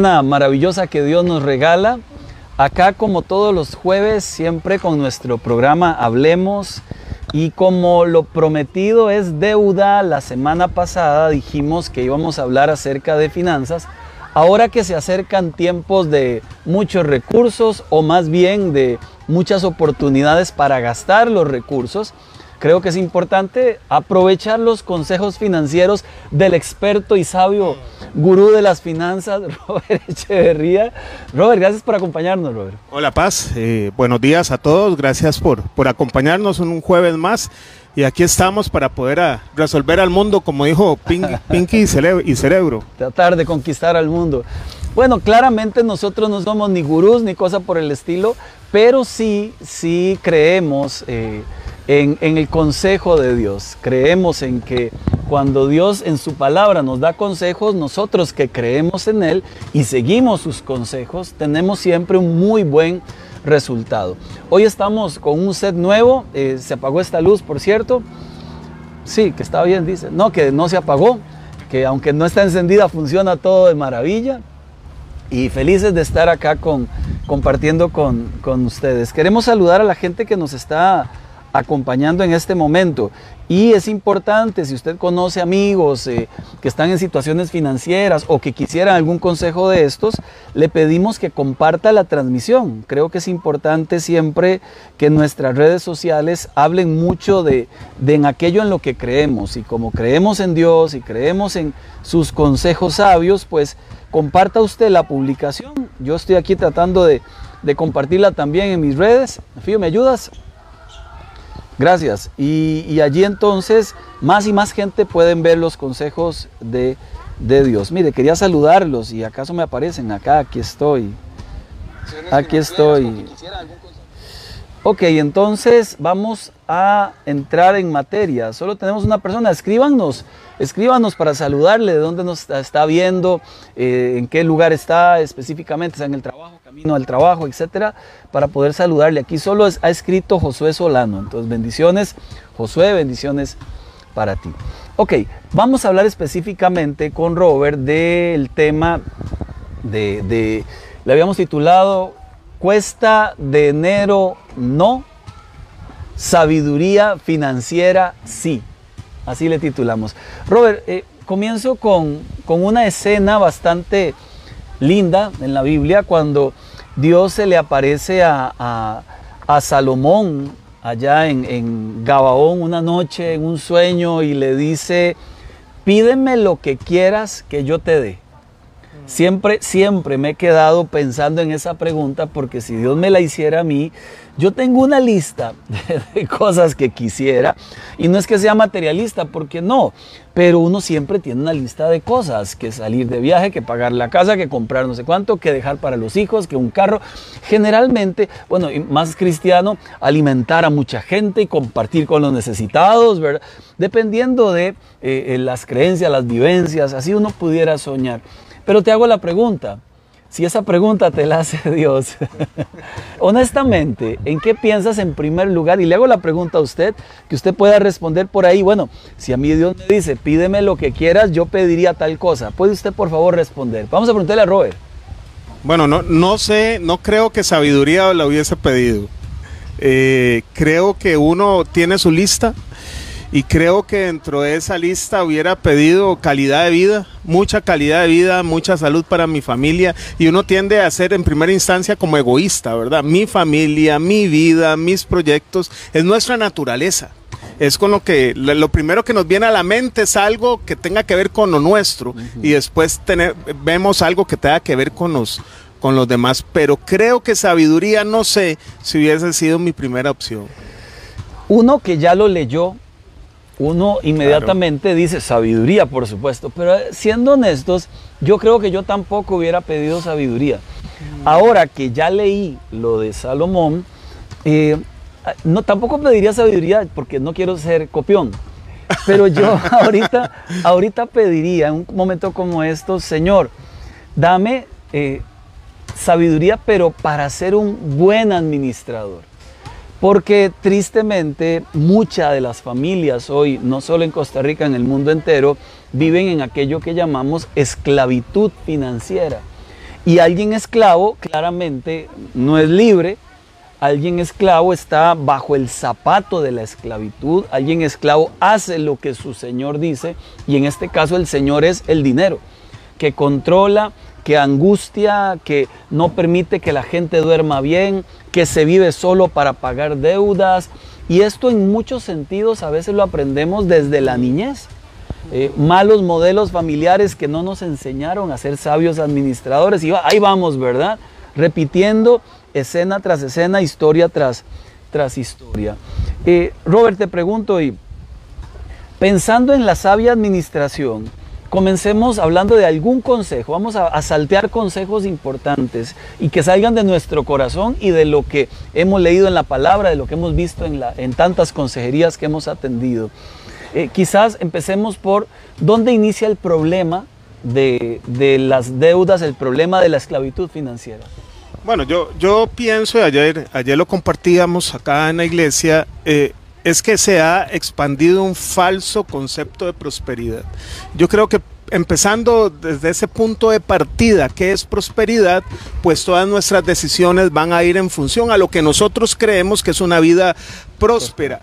maravillosa que Dios nos regala. Acá como todos los jueves, siempre con nuestro programa Hablemos. Y como lo prometido es deuda, la semana pasada dijimos que íbamos a hablar acerca de finanzas. Ahora que se acercan tiempos de muchos recursos o más bien de muchas oportunidades para gastar los recursos, creo que es importante aprovechar los consejos financieros del experto y sabio gurú de las finanzas, Robert Echeverría. Robert, gracias por acompañarnos, Robert. Hola Paz, eh, buenos días a todos, gracias por, por acompañarnos un jueves más. Y aquí estamos para poder a, resolver al mundo, como dijo Pinky y, cerebro, y Cerebro. Tratar de conquistar al mundo. Bueno, claramente nosotros no somos ni gurús ni cosa por el estilo, pero sí, sí creemos eh, en, el consejo de Dios. Creemos en que cuando Dios en su palabra nos da consejos, nosotros que creemos en Él y seguimos sus consejos, tenemos siempre un muy buen resultado. Hoy estamos con un set nuevo, eh, se apagó esta luz, por cierto. Sí, que está bien, dice. No, que no se apagó, que aunque no está encendida, funciona todo de maravilla. Y felices de estar acá con, compartiendo con, con ustedes. Queremos saludar a la gente que nos está acompañando en este momento. Y es importante, si usted conoce amigos eh, que están en situaciones financieras o que quisieran algún consejo de estos, le pedimos que comparta la transmisión. Creo que es importante siempre que nuestras redes sociales hablen mucho de, de aquello en lo que creemos. Y como creemos en Dios y creemos en sus consejos sabios, pues comparta usted la publicación. Yo estoy aquí tratando de, de compartirla también en mis redes. Fío, ¿me ayudas? Gracias. Y, allí entonces más y más gente pueden ver los consejos de, de, Dios. Mire, quería saludarlos y acaso me aparecen acá, aquí estoy. Aquí estoy. Ok, entonces vamos a entrar en materia. Solo tenemos una persona. Escríbanos, escríbanos para saludarle de dónde nos está viendo, eh, en qué lugar está específicamente, está en el trabajo, camino al trabajo, etcétera, para poder saludarle. Aquí solo ha escrito Josué Solano. Entonces, bendiciones, Josué, bendiciones para ti. Ok, vamos a hablar específicamente con Robert del tema de, le habíamos titulado Cuesta de enero no, sabiduría financiera sí. Así le titulamos. Robert, eh, comienzo con, con, una escena bastante linda en la Biblia cuando Dios se le aparece a, a, Salomón allá en, en Gabaón una noche en un sueño y le dice, pídeme lo que quieras que yo te dé. Siempre, siempre me he quedado pensando en esa pregunta porque si Dios me la hiciera a mí, yo tengo una lista de, cosas que quisiera y no es que sea materialista, porque no, pero uno siempre tiene una lista de cosas, que salir de viaje, que pagar la casa, que comprar no sé cuánto, que dejar para los hijos, que un carro. Generalmente, bueno, más cristiano, alimentar a mucha gente y compartir con los necesitados, ¿verdad? Dependiendo de eh, las creencias, las vivencias, así uno pudiera soñar. Pero te hago la pregunta, si esa pregunta te la hace Dios, honestamente, ¿en qué piensas en primer lugar? Y le hago la pregunta a usted, que usted pueda responder por ahí, bueno, si a mí Dios me dice, pídeme lo que quieras, yo pediría tal cosa. ¿Puede usted por favor responder? Vamos a preguntarle a Robert. Bueno, no, no sé, no creo que sabiduría la hubiese pedido. Eh, creo que uno tiene su lista y creo que dentro de esa lista hubiera pedido calidad de vida, mucha calidad de vida, mucha salud para mi familia y uno tiende a ser en primera instancia como egoísta, ¿verdad? Mi familia, mi vida, mis proyectos, es nuestra naturaleza. Es con lo que lo primero que nos viene a la mente es algo que tenga que ver con lo nuestro y después tener, vemos algo que tenga que ver con los con los demás, pero creo que sabiduría no sé si hubiese sido mi primera opción. Uno que ya lo leyó uno inmediatamente claro. dice sabiduría, por supuesto, pero siendo honestos, yo creo que yo tampoco hubiera pedido sabiduría. Ahora que ya leí lo de Salomón, eh, no, tampoco pediría sabiduría porque no quiero ser copión. Pero yo ahorita, ahorita pediría en un momento como estos, Señor, dame eh, sabiduría, pero para ser un buen administrador. Porque tristemente muchas de las familias hoy, no solo en Costa Rica, en el mundo entero, viven en aquello que llamamos esclavitud financiera. Y alguien esclavo claramente no es libre, alguien esclavo está bajo el zapato de la esclavitud, alguien esclavo hace lo que su Señor dice. Y en este caso el Señor es el dinero, que controla, que angustia, que no permite que la gente duerma bien, que se vive solo para pagar deudas. Y esto en muchos sentidos a veces lo aprendemos desde la niñez. Eh, malos modelos familiares que no nos enseñaron a ser sabios administradores. Y ahí vamos, ¿verdad? Repitiendo escena tras escena, historia tras, tras historia. Eh, Robert, te pregunto, y pensando en la sabia administración, comencemos hablando de algún consejo. Vamos a, saltear consejos importantes y que salgan de nuestro corazón y de lo que hemos leído en la palabra, de lo que hemos visto en, tantas consejerías que hemos atendido. Eh, quizás empecemos por dónde inicia el problema de, las deudas, el problema de la esclavitud financiera. Bueno, yo, yo pienso, ayer, ayer lo compartíamos acá en la iglesia, eh, es que se ha expandido un falso concepto de prosperidad. Yo creo que empezando desde ese punto de partida, que es prosperidad, pues todas nuestras decisiones van a ir en función a lo que nosotros creemos que es una vida próspera.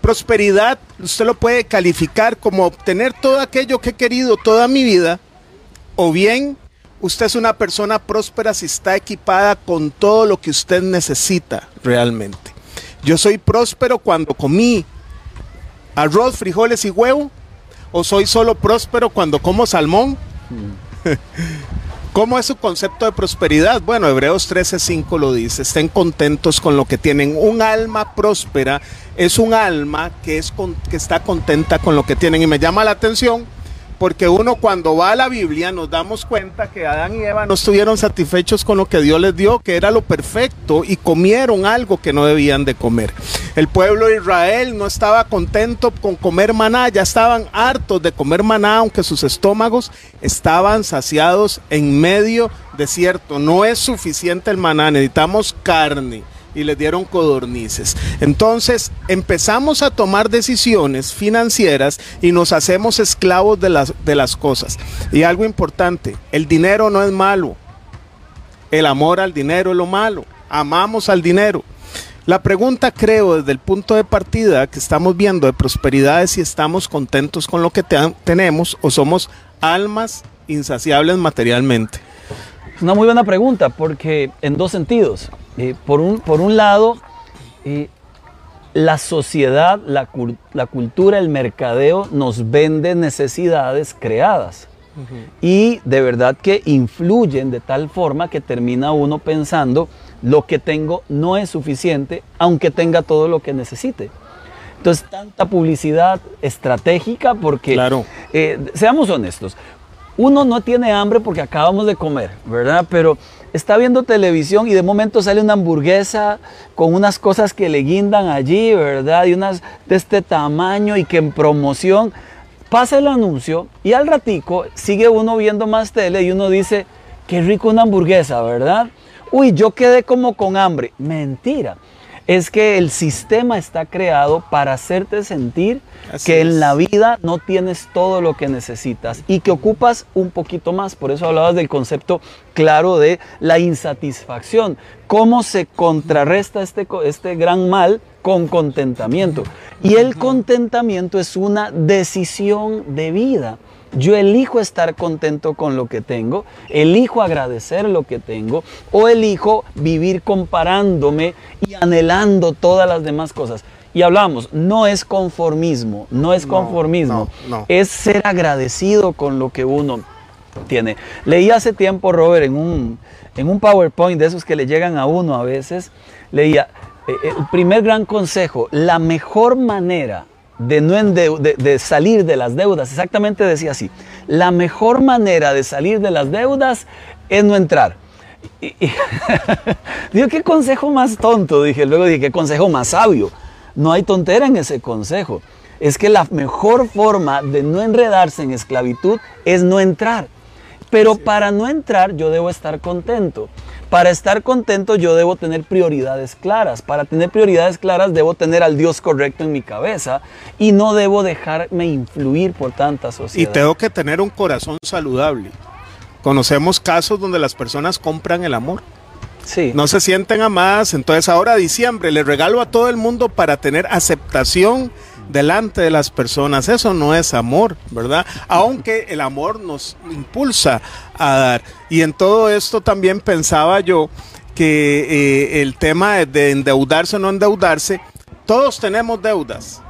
Prosperidad, usted lo puede calificar como obtener todo aquello que he querido toda mi vida, o bien usted es una persona próspera si está equipada con todo lo que usted necesita realmente. Yo soy próspero cuando comí arroz, frijoles y huevo, o soy solo próspero cuando como salmón. ¿Cómo es su concepto de prosperidad? Bueno, Hebreos 13:5 lo dice, estén contentos con lo que tienen. Un alma próspera es un alma que, es que está contenta con lo que tienen. Y me llama la atención porque uno cuando va a la Biblia nos damos cuenta que Adán y Eva no estuvieron satisfechos con lo que Dios les dio, que era lo perfecto, y comieron algo que no debían de comer. El pueblo de Israel no estaba contento con comer maná, ya estaban hartos de comer maná, aunque sus estómagos estaban saciados en medio desierto. No es suficiente el maná, necesitamos carne y les dieron codornices. Entonces empezamos a tomar decisiones financieras y nos hacemos esclavos de las, de las cosas. Y algo importante, el dinero no es malo. El amor al dinero es lo malo. Amamos al dinero. La pregunta creo desde el punto de partida que estamos viendo de prosperidad es si estamos contentos con lo que tenemos o somos almas insaciables materialmente. Una muy buena pregunta porque en dos sentidos. Eh, por, un, por un lado, eh, la sociedad, la, cultura, el mercadeo nos vende necesidades creadas. Y de verdad que influyen de tal forma que termina uno pensando, lo que tengo no es suficiente, aunque tenga todo lo que necesite. Entonces, tanta publicidad estratégica porque, claro. Eh, seamos honestos, uno no tiene hambre porque acabamos de comer, ¿verdad? Pero está viendo televisión y de momento sale una hamburguesa con unas cosas que le guindan allí, ¿verdad? Y unas de este tamaño y que en promoción pasa el anuncio y al ratico sigue uno viendo más tele y uno dice, qué rico una hamburguesa, ¿verdad? Uy, yo quedé como con hambre. Mentira es que el sistema está creado para hacerte sentir que en la vida no tienes todo lo que necesitas y que ocupas un poquito más. Por eso hablabas del concepto claro de la insatisfacción. ¿Cómo se contrarresta este, este gran mal con contentamiento? Y el contentamiento es una decisión de vida. Yo elijo estar contento con lo que tengo, elijo agradecer lo que tengo o elijo vivir comparándome y anhelando todas las demás cosas. Y hablamos, no es conformismo, no es conformismo, es ser agradecido con lo que uno tiene. Leí hace tiempo, Robert, en un, en un PowerPoint de esos que le llegan a uno a veces, leía, eh, eh, el primer gran consejo, la mejor manera de, no de, salir de las deudas, exactamente decía así, la mejor manera de salir de las deudas es no entrar. Y, digo, qué consejo más tonto, dije, luego dije, qué consejo más sabio. No hay tontera en ese consejo. Es que la mejor forma de no enredarse en esclavitud es no entrar. Pero para no entrar yo debo estar contento. Para estar contento yo debo tener prioridades claras. Para tener prioridades claras debo tener al Dios correcto en mi cabeza y no debo dejarme influir por tanta sociedad. Y tengo que tener un corazón saludable. Conocemos casos donde las personas compran el amor. Sí. No se sienten amadas. Entonces ahora diciembre le regalo a todo el mundo para tener aceptación delante de las personas. Eso no es amor, ¿verdad? Aunque el amor nos impulsa a dar. Y en todo esto también pensaba yo que eh, el tema de endeudarse o no endeudarse, todos tenemos deudas.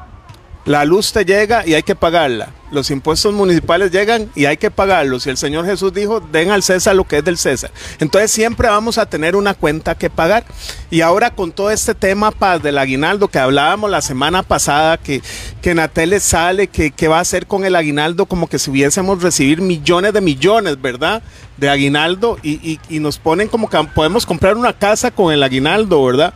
La luz te llega y hay que pagarla. Los impuestos municipales llegan y hay que pagarlos. Y el Señor Jesús dijo, den al César lo que es del César. Entonces siempre vamos a tener una cuenta que pagar. Y ahora con todo este tema paz del aguinaldo que hablábamos la semana pasada, que, que Natele sale, que, que va a hacer con el aguinaldo como que si hubiésemos recibir millones de millones, ¿verdad? De aguinaldo y, y, y nos ponen como que podemos comprar una casa con el aguinaldo, ¿verdad?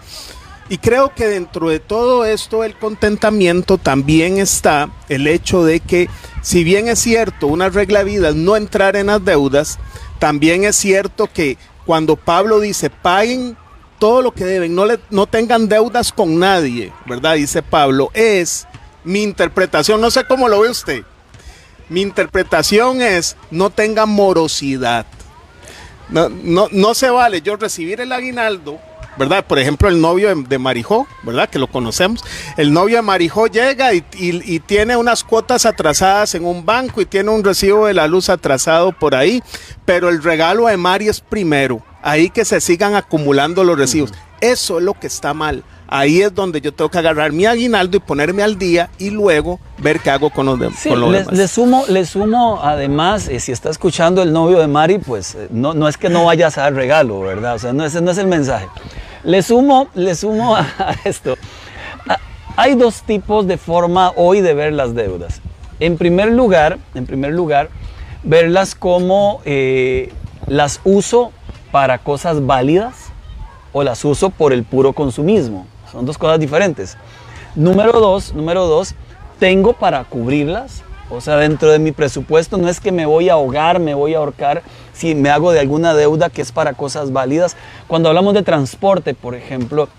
Y creo que dentro de todo esto el contentamiento también está el hecho de que si bien es cierto una regla de vida no entrar en las deudas, también es cierto que cuando Pablo dice paguen todo lo que deben, no, le, no tengan deudas con nadie, ¿verdad? Dice Pablo, es mi interpretación, no sé cómo lo ve usted, mi interpretación es no tengan morosidad. No, no, no se vale yo recibir el aguinaldo ¿verdad? Por ejemplo, el novio de, de, Marijó, ¿verdad? Que lo conocemos. El novio de Marijó llega y, y, y, tiene unas cuotas atrasadas en un banco y tiene un recibo de la luz atrasado por ahí, pero el regalo de Mari es primero. Ahí que se sigan acumulando los recibos. Uh -huh. Eso es lo que está mal. Ahí es donde yo tengo que agarrar mi aguinaldo y ponerme al día y luego ver qué hago con los, de, sí, con los le, demás. Le sumo, le sumo además, eh, si está escuchando el novio de Mari, pues eh, no, no es que no vayas a dar regalo, ¿verdad? O sea, no, ese no es el mensaje. Le sumo, le sumo a esto. Hay dos tipos de forma hoy de ver las deudas. En primer lugar, en primer lugar, verlas como eh, las uso para cosas válidas o las uso por el puro consumismo. Son dos cosas diferentes. Número dos, número dos, tengo para cubrirlas. O sea, dentro de mi presupuesto no es que me voy a ahogar, me voy a ahorcar si me hago de alguna deuda que es para cosas válidas. Cuando hablamos de transporte, por ejemplo,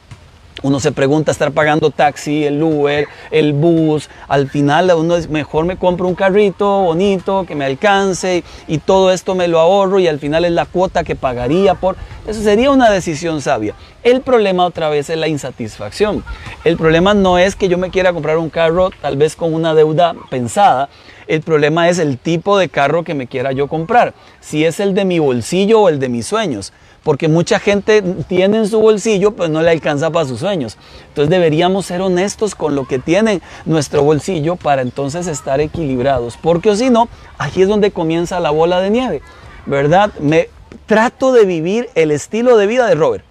uno se pregunta estar pagando taxi, el Uber, el bus. Al final uno es mejor me compro un carrito bonito que me alcance y todo esto me lo ahorro y al final es la cuota que pagaría por. Eso sería una decisión sabia. El problema otra vez es la insatisfacción. El problema no es que yo me quiera comprar un carro tal vez con una deuda pensada. El problema es el tipo de carro que me quiera yo comprar. Si es el de mi bolsillo o el de mis sueños porque mucha gente tiene en su bolsillo, pues no le alcanza para sus sueños. Entonces deberíamos ser honestos con lo que tiene nuestro bolsillo para entonces estar equilibrados, porque si no, aquí es donde comienza la bola de nieve, ¿verdad? Me trato de vivir el estilo de vida de Robert.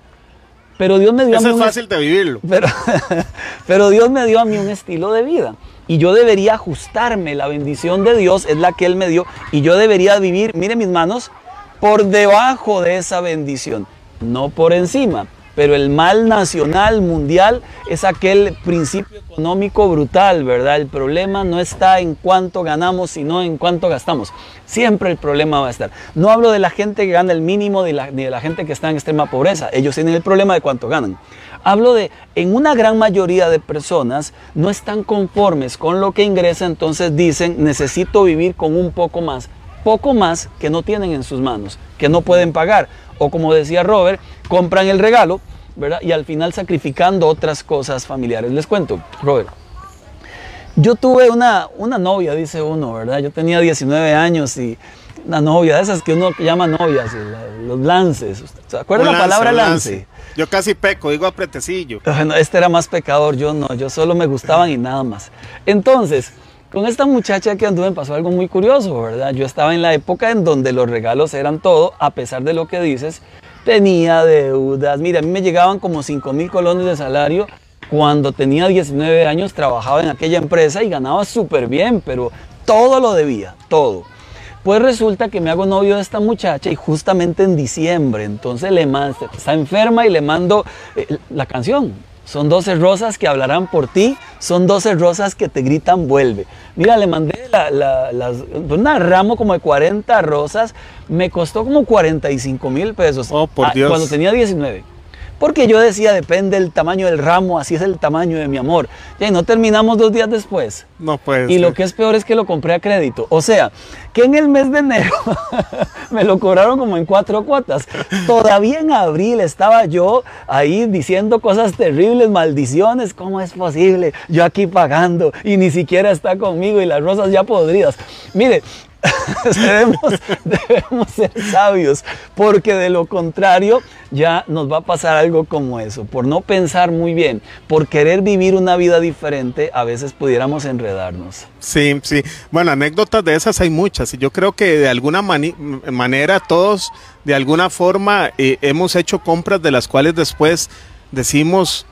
Pero Dios me dio Eso a mí es un fácil de vivirlo. Pero, pero Dios me dio a mí un estilo de vida y yo debería ajustarme. La bendición de Dios es la que Él me dio y yo debería vivir, mire mis manos, por debajo de esa bendición, no por encima. Pero el mal nacional, mundial, es aquel principio económico brutal, ¿verdad? El problema no está en cuánto ganamos, sino en cuánto gastamos. Siempre el problema va a estar. No hablo de la gente que gana el mínimo, ni de, la gente que está en extrema pobreza. Ellos tienen el problema de cuánto ganan. Hablo de, en una gran mayoría de personas no están conformes con lo que ingresa, entonces dicen, necesito vivir con un poco más poco más que no tienen en sus manos, que no pueden pagar. O como decía Robert, compran el regalo, ¿verdad? Y al final sacrificando otras cosas familiares. Les cuento, Robert. Yo tuve una, una novia, dice uno, ¿verdad? Yo tenía 19 años y una novia, de esas que uno llama novias, los lances. ¿Se acuerda la palabra lance? lance? Yo casi peco, digo apretecillo. Bueno, este era más pecador, yo no, yo solo me gustaban y nada más. Entonces, con esta muchacha que anduve pasó algo muy curioso, ¿verdad? Yo estaba en la época en donde los regalos eran todo, a pesar de lo que dices, tenía deudas. Mira, a mí me llegaban como 5 mil colones de salario. Cuando tenía 19 años trabajaba en aquella empresa y ganaba súper bien, pero todo lo debía, todo. Pues resulta que me hago novio de esta muchacha y justamente en diciembre, entonces le mando, está enferma y le mando eh, la canción, son 12 rosas que hablarán por ti, son 12 rosas que te gritan vuelve. Mira, le mandé la, la, las, un ramo como de 40 rosas, me costó como 45 mil pesos oh, por Dios. cuando tenía 19. Porque yo decía, depende del tamaño del ramo, así es el tamaño de mi amor. Y no terminamos dos días después. No puede Y lo que es peor es que lo compré a crédito. O sea, que en el mes de enero me lo cobraron como en cuatro cuotas. Todavía en abril estaba yo ahí diciendo cosas terribles, maldiciones. ¿Cómo es posible? Yo aquí pagando y ni siquiera está conmigo y las rosas ya podridas. Mire, debemos, debemos, ser sabios, porque de lo contrario ya nos va a pasar algo como eso. Por no pensar muy bien, por querer vivir una vida diferente, a veces pudiéramos enredarnos. Sí, sí. Bueno, anécdotas de esas hay muchas y yo creo que de alguna manera todos, de alguna forma, eh, hemos hecho compras de las cuales después decimos,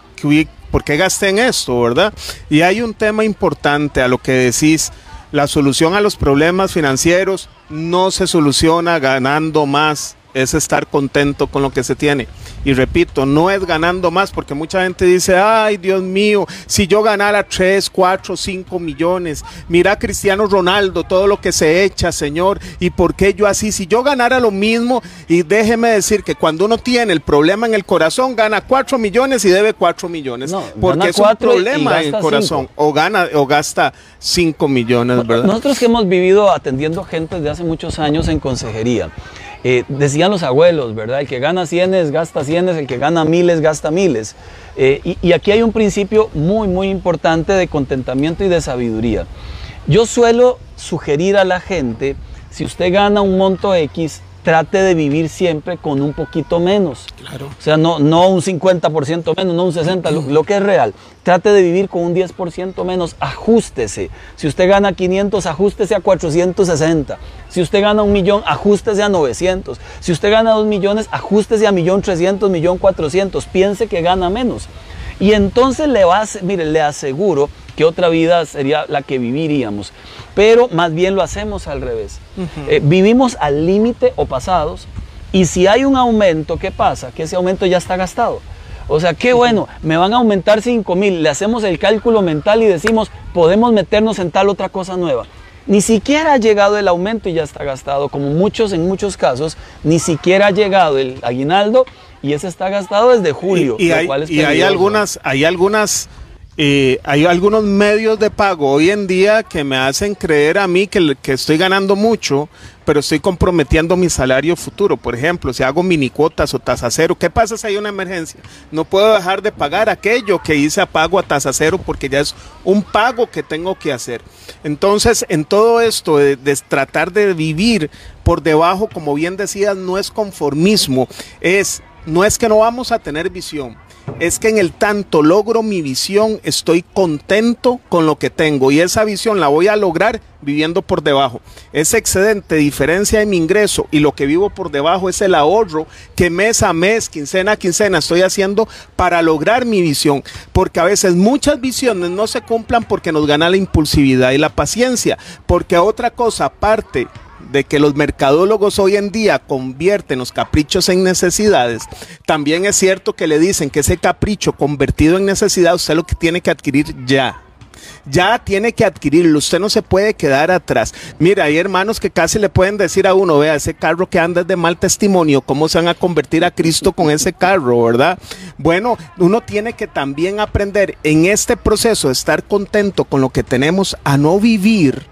¿por qué gasté en esto, verdad? Y hay un tema importante a lo que decís la solución a los problemas financieros no se soluciona ganando más es estar contento con lo que se tiene. Y repito, no es ganando más, porque mucha gente dice, ay Dios mío, si yo ganara 3, 4, 5 millones, mira Cristiano Ronaldo, todo lo que se echa, Señor, y por qué yo así, si yo ganara lo mismo, y déjeme decir que cuando uno tiene el problema en el corazón, gana 4 millones y debe 4 millones, porque es un problema en el corazón, o gana o gasta 5 millones, ¿verdad? Nosotros que hemos vivido atendiendo gente desde hace muchos años en consejería, eh, decían los abuelos, ¿verdad? El que gana cienes gasta cienes, el que gana miles gasta miles. Eh, y, y aquí hay un principio muy, muy importante de contentamiento y de sabiduría. Yo suelo sugerir a la gente, si usted gana un monto X, trate de vivir siempre con un poquito menos. Claro. O sea, no, no un 50% menos, no un 60%, lo, que es real. Trate de vivir con un 10% menos, ajustese. Si usted gana 500, ajustese a 460. Si usted gana un millón, ajustese a 900. Si usted gana 2 millones, ajustese a 1.300.000, 1.400.000. Piense que gana menos. Y entonces le va mire, le aseguro otra vida sería la que viviríamos. Pero más bien lo hacemos al revés. Eh, vivimos al límite o pasados y si hay un aumento, ¿qué pasa? Que ese aumento ya está gastado. O sea, qué bueno, me van a aumentar 5 mil, le hacemos el cálculo mental y decimos, podemos meternos en tal otra cosa nueva. Ni siquiera ha llegado el aumento y ya está gastado, como muchos en muchos casos, ni siquiera ha llegado el aguinaldo y ese está gastado desde julio. Y, hay, hay, algunas, hay algunas hay algunos medios de pago hoy en día que me hacen creer a mí que, que, estoy ganando mucho, pero estoy comprometiendo mi salario futuro. Por ejemplo, si hago mini cuotas o tasa cero, ¿qué pasa si hay una emergencia? No puedo dejar de pagar aquello que hice a pago a tasa cero porque ya es un pago que tengo que hacer. Entonces, en todo esto de, de tratar de vivir por debajo, como bien decías, no es conformismo, es no es que no vamos a tener visión, es que en el tanto logro mi visión, estoy contento con lo que tengo y esa visión la voy a lograr viviendo por debajo. Ese excedente, diferencia de mi ingreso y lo que vivo por debajo es el ahorro que mes a mes, quincena a quincena estoy haciendo para lograr mi visión. Porque a veces muchas visiones no se cumplan porque nos gana la impulsividad y la paciencia. Porque otra cosa aparte de que los mercadólogos hoy en día convierten los caprichos en necesidades, también es cierto que le dicen que ese capricho convertido en necesidad usted lo que tiene que adquirir ya. Ya tiene que adquirirlo, usted no se puede quedar atrás. Mira, hay hermanos que casi le pueden decir a uno, vea, ese carro que anda es de mal testimonio, ¿cómo se van a convertir a Cristo con ese carro, verdad? Bueno, uno tiene que también aprender en este proceso de estar contento con lo que tenemos a no vivir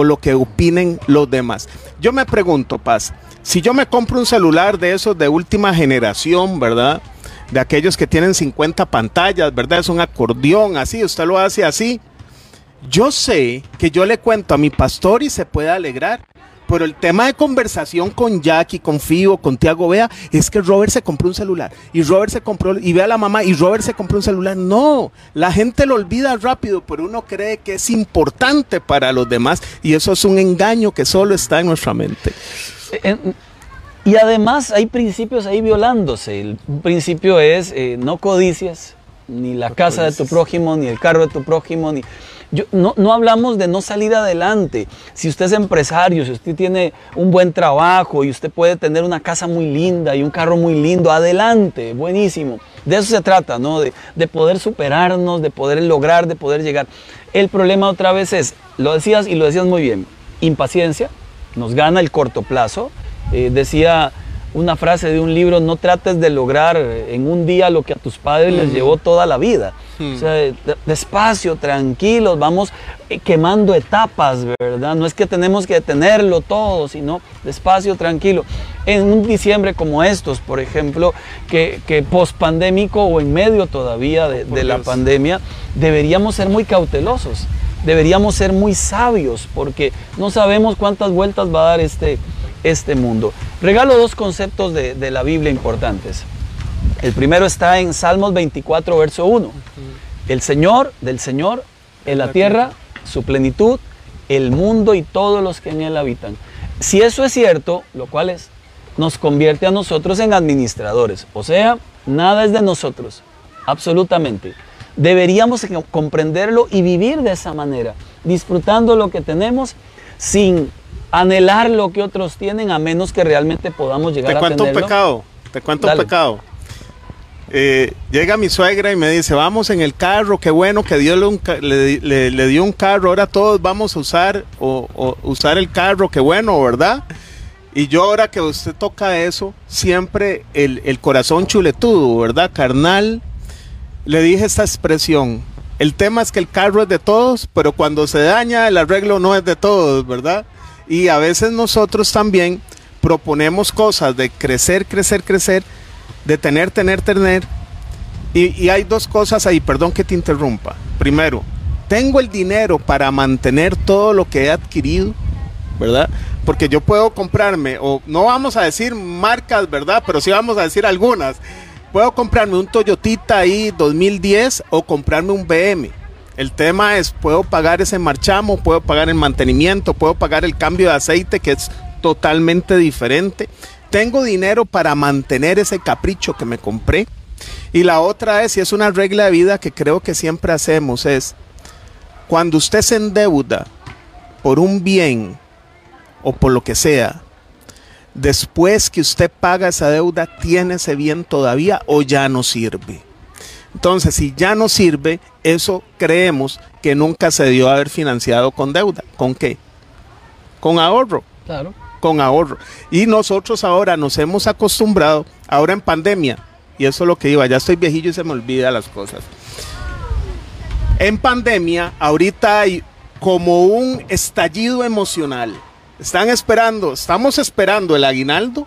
por lo que opinen los demás. Yo me pregunto, Paz, si yo me compro un celular de esos de última generación, ¿verdad? De aquellos que tienen 50 pantallas, ¿verdad? Es un acordeón, así, usted lo hace así. Yo sé que yo le cuento a mi pastor y se puede alegrar. Pero el tema de conversación con Jackie, con Fío, con Tiago Vea, es que Robert se compró un celular. Y Robert se compró, y ve a la mamá, y Robert se compró un celular. No, la gente lo olvida rápido, pero uno cree que es importante para los demás. Y eso es un engaño que solo está en nuestra mente. Y además hay principios ahí violándose. El principio es eh, no codicias, ni la casa de tu prójimo, ni el carro de tu prójimo, ni no, hablamos de no salir adelante. Si usted es empresario, si usted tiene un buen trabajo y usted puede tener una casa muy linda y un carro muy lindo, adelante, buenísimo. De eso se trata, ¿no? De, poder superarnos, de poder lograr, de poder llegar. El problema otra vez es, lo decías y lo decías muy bien, impaciencia, nos gana el corto plazo. Eh, decía una frase de un libro, no trates de lograr en un día lo que a tus padres les llevó toda la vida. O sea, despacio, tranquilos, vamos eh, quemando etapas, ¿verdad? No es que tenemos que detenerlo todo, sino despacio, tranquilo. En un diciembre como estos, por ejemplo, que, que post pandémico o en medio todavía de, de la pandemia, deberíamos ser muy cautelosos, deberíamos ser muy sabios, porque no sabemos cuántas vueltas va a dar este, este mundo. Regalo dos conceptos de, de la Biblia importantes. El primero está en Salmos 24, verso 1. El Señor, del Señor, en la tierra, su plenitud, el mundo y todos los que en él habitan. Si eso es cierto, lo cual es, nos convierte a nosotros en administradores. O sea, nada es de nosotros, absolutamente. Deberíamos comprenderlo y vivir de esa manera, disfrutando lo que tenemos sin anhelar lo que otros tienen, a menos que realmente podamos llegar a tenerlo. Te cuento un pecado, te cuento un pecado. Eh, llega mi suegra y me dice, vamos en el carro, qué bueno que Dios le, dio un carro, ahora todos vamos a usar, o, usar el carro, qué bueno, ¿verdad? Y yo ahora que usted toca eso, siempre el, el corazón chuletudo, ¿verdad? Carnal, le dije esta expresión. El tema es que el carro es de todos, pero cuando se daña el arreglo no es de todos, ¿verdad? Y a veces nosotros también proponemos cosas de crecer, crecer, crecer, de tener, tener, tener. Y, hay dos cosas ahí, perdón que te interrumpa. Primero, tengo el dinero para mantener todo lo que he adquirido, ¿verdad? Porque yo puedo comprarme, o no vamos a decir marcas, ¿verdad? Pero sí vamos a decir algunas. Puedo comprarme un Toyotita ahí 2010 o comprarme un BM. El tema es, puedo pagar ese marchamo, puedo pagar el mantenimiento, puedo pagar el cambio de aceite, que es totalmente diferente tengo dinero para mantener ese capricho que me compré. Y la otra es, y es una regla de vida que creo que siempre hacemos, es cuando usted se endeuda por un bien o por lo que sea, después que usted paga esa deuda, ¿tiene ese bien todavía o ya no sirve? Entonces, si ya no sirve, eso creemos que nunca se dio a haber financiado con deuda. ¿Con qué? Con ahorro. Claro con ahorro. Y nosotros ahora nos hemos acostumbrado, ahora en pandemia, y eso es lo que iba, ya estoy viejillo y se me olvida las cosas. En pandemia, ahorita hay como un estallido emocional. Están esperando, estamos esperando el aguinaldo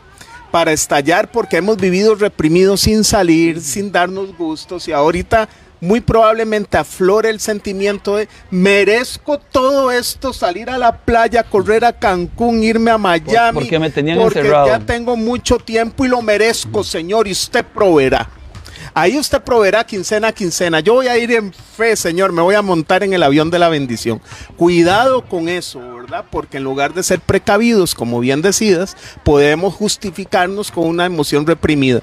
para estallar porque hemos vivido reprimidos sin salir, sin darnos gustos y ahorita muy probablemente aflore el sentimiento de merezco todo esto, salir a la playa, correr a Cancún, irme a Miami. Porque me tenían porque ya tengo mucho tiempo y lo merezco, Señor, y usted proveerá. Ahí usted proveerá quincena a quincena. Yo voy a ir en fe, Señor, me voy a montar en el avión de la bendición. Cuidado con eso, ¿verdad? Porque en lugar de ser precavidos, como bien decidas, podemos justificarnos con una emoción reprimida.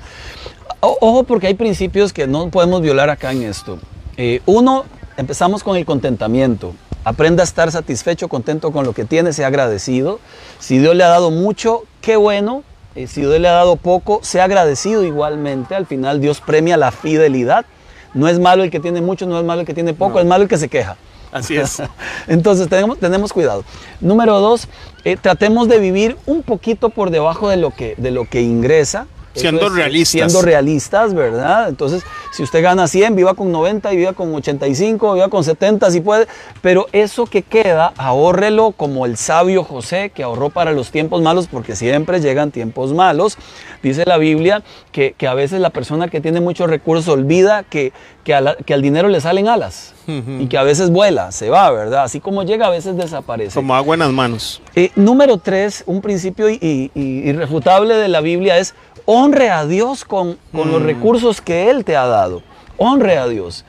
Ojo porque hay principios que no podemos violar acá en esto. Eh, uno, empezamos con el contentamiento. Aprenda a estar satisfecho, contento con lo que tiene, sea agradecido. Si Dios le ha dado mucho, qué bueno. Eh, si Dios le ha dado poco, sea agradecido igualmente. Al final Dios premia la fidelidad. No es malo el que tiene mucho, no es malo el que tiene poco, es malo el que se queja. Así es. Entonces tenemos, tenemos cuidado. Número dos, eh, tratemos de vivir un poquito por debajo de lo que, de lo que ingresa. Siendo realistas. Siendo realistas, ¿verdad? Entonces, si usted gana 100, viva con 90 y viva con 85, viva con 70 si puede. Pero eso que queda, ahórrelo como el sabio José que ahorró para los tiempos malos, porque siempre llegan tiempos malos. Dice la Biblia que, a veces la persona que tiene muchos recursos olvida que, que, al dinero le salen alas y que a veces vuela, se va, ¿verdad? Así como llega, a veces desaparece. Como agua en las manos. Eh, número tres, un principio irrefutable de la Biblia es honre a Dios con, los mm. recursos que Él te ha dado. Honre a Dios.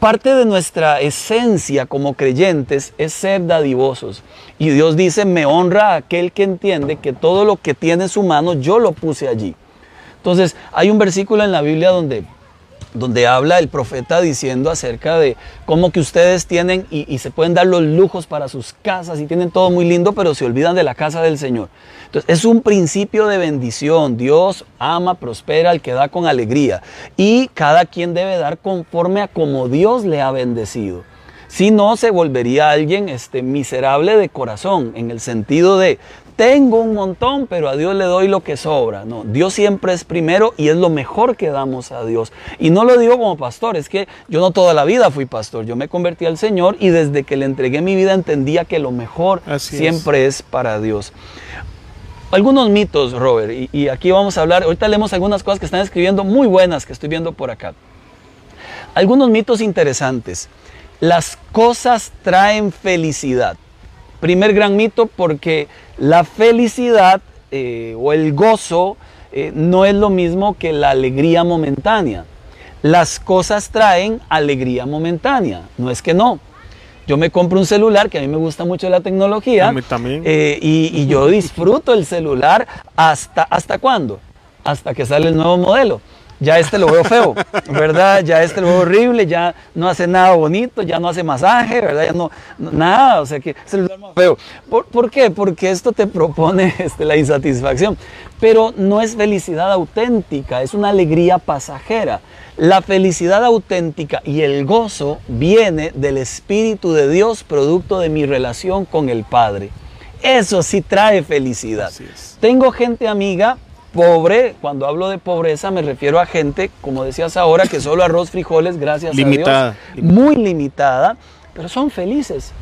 Parte de nuestra esencia como creyentes es ser dadivosos. Y Dios dice, me honra a aquel que entiende que todo lo que tiene en su mano yo lo puse allí. Entonces, hay un versículo en la Biblia donde donde habla el profeta diciendo acerca de cómo que ustedes tienen y, se pueden dar los lujos para sus casas y tienen todo muy lindo, pero se olvidan de la casa del Señor. Entonces, es un principio de bendición. Dios ama, prospera al que da con alegría. Y cada quien debe dar conforme a como Dios le ha bendecido. Si no, se volvería alguien este, miserable de corazón, en el sentido de tengo un montón, pero a Dios le doy lo que sobra. No, Dios siempre es primero y es lo mejor que damos a Dios. Y no lo digo como pastor, es que yo no toda la vida fui pastor, yo me convertí al Señor y desde que le entregué mi vida entendía que lo mejor siempre es. para Dios. Algunos mitos, Robert, y, y aquí vamos a hablar, ahorita leemos algunas cosas que están escribiendo muy buenas que estoy viendo por acá. Algunos mitos interesantes. Las cosas traen felicidad. Primer gran mito porque la felicidad eh, o el gozo eh, no es lo mismo que la alegría momentánea. Las cosas traen alegría momentánea, no es que no. Yo me compro un celular, que a mí me gusta mucho la tecnología. también. Eh, y, y, yo disfruto el celular hasta, ¿hasta cuándo? Hasta que sale el nuevo modelo ya este lo veo feo, ¿verdad? Ya este lo veo horrible, ya no hace nada bonito, ya no hace masaje, ¿verdad? Ya no, nada, o sea que es el más feo. ¿Por, qué? Porque esto te propone este, la insatisfacción, pero no es felicidad auténtica, es una alegría pasajera. La felicidad auténtica y el gozo viene del Espíritu de Dios, producto de mi relación con el Padre. Eso sí trae felicidad. Tengo gente amiga pobre, cuando hablo de pobreza me refiero a gente, como decías ahora, que solo arroz, frijoles, gracias a Dios, muy limitada, pero son felices.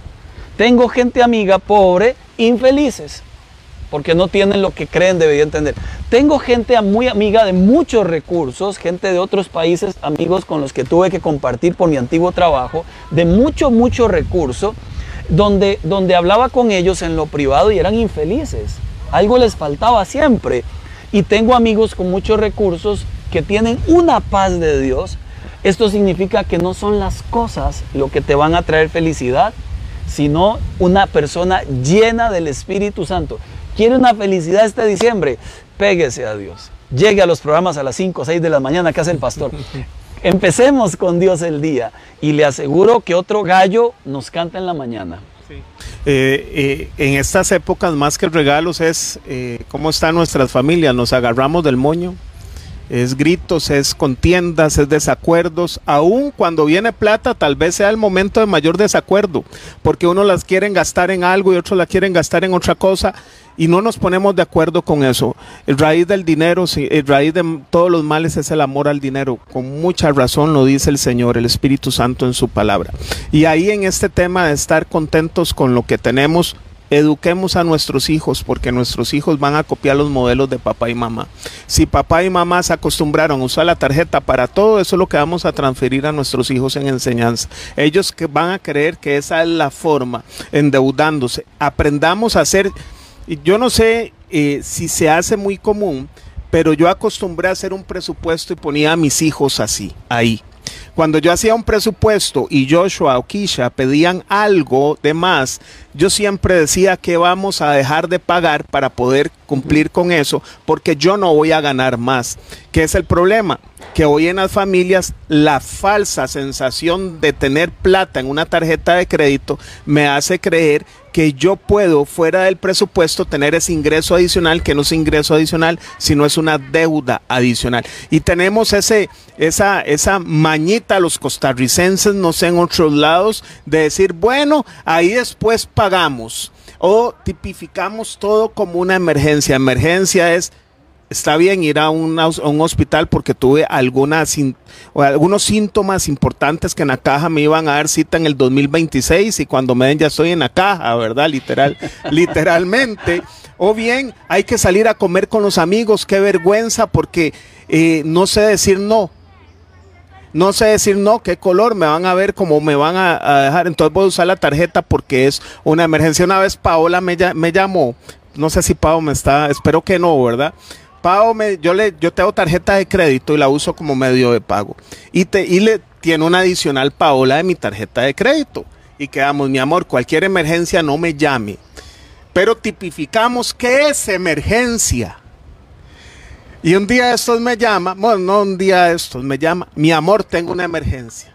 Tengo gente amiga pobre, infelices, porque no tienen lo que creen deberían tener. Tengo gente muy amiga de muchos recursos, gente de otros países, amigos con los que tuve que compartir por mi antiguo trabajo, de mucho, mucho recurso, donde, donde hablaba con ellos en lo privado y eran infelices. Algo les faltaba siempre. Y tengo amigos con muchos recursos que tienen una paz de Dios. Esto significa que no son las cosas lo que te van a traer felicidad, sino una persona llena del Espíritu Santo. ¿Quiere una felicidad este diciembre? Péguese a Dios. Llegue a los programas a las 5 o 6 de la mañana que hace el pastor. Empecemos con Dios el día y le aseguro que otro gallo nos canta en la mañana. Eh, eh, en estas épocas más que regalos es eh, cómo están nuestras familias, nos agarramos del moño, es gritos, es contiendas, es desacuerdos, aun cuando viene plata tal vez sea el momento de mayor desacuerdo, porque uno las quieren gastar en algo y otros la quieren gastar en otra cosa y no nos ponemos de acuerdo con eso. El raíz del dinero, el raíz de todos los males es el amor al dinero. Con mucha razón lo dice el Señor, el Espíritu Santo en su palabra. Y ahí en este tema de estar contentos con lo que tenemos, eduquemos a nuestros hijos porque nuestros hijos van a copiar los modelos de papá y mamá. Si papá y mamá se acostumbraron a usar la tarjeta para todo, eso es lo que vamos a transferir a nuestros hijos en enseñanza. Ellos que van a creer que esa es la forma, endeudándose. Aprendamos a hacer yo no sé eh, si se hace muy común, pero yo acostumbré a hacer un presupuesto y ponía a mis hijos así, ahí. Cuando yo hacía un presupuesto y Joshua o Kisha pedían algo de más, yo siempre decía que vamos a dejar de pagar para poder cumplir con eso, porque yo no voy a ganar más. ¿Qué es el problema? Que hoy en las familias la falsa sensación de tener plata en una tarjeta de crédito me hace creer que yo puedo fuera del presupuesto tener ese ingreso adicional, que no es ingreso adicional, sino es una deuda adicional. Y tenemos ese, esa, esa mañita los costarricenses, no sé, en otros lados, de decir, bueno, ahí después pagamos o tipificamos todo como una emergencia. Emergencia es está bien ir a un, hospital porque tuve algunas, algunos síntomas importantes que en la caja me iban a dar cita en el 2026 y cuando me den ya estoy en la caja, ¿verdad? Literal, literalmente. O bien hay que salir a comer con los amigos, qué vergüenza porque eh, no sé decir no. No sé decir no, qué color, me van a ver cómo me van a, dejar. Entonces voy a usar la tarjeta porque es una emergencia. Una vez Paola me, me llamó, no sé si Pao me está, espero que no, ¿verdad? Pau, me, yo, le, yo tengo tarjeta de crédito y la uso como medio de pago. Y, te, y le tiene una adicional Paola de mi tarjeta de crédito. Y quedamos, mi amor, cualquier emergencia no me llame. Pero tipificamos qué es emergencia. Y un día estos me llama, bueno, no un día estos me llama, mi amor, tengo una emergencia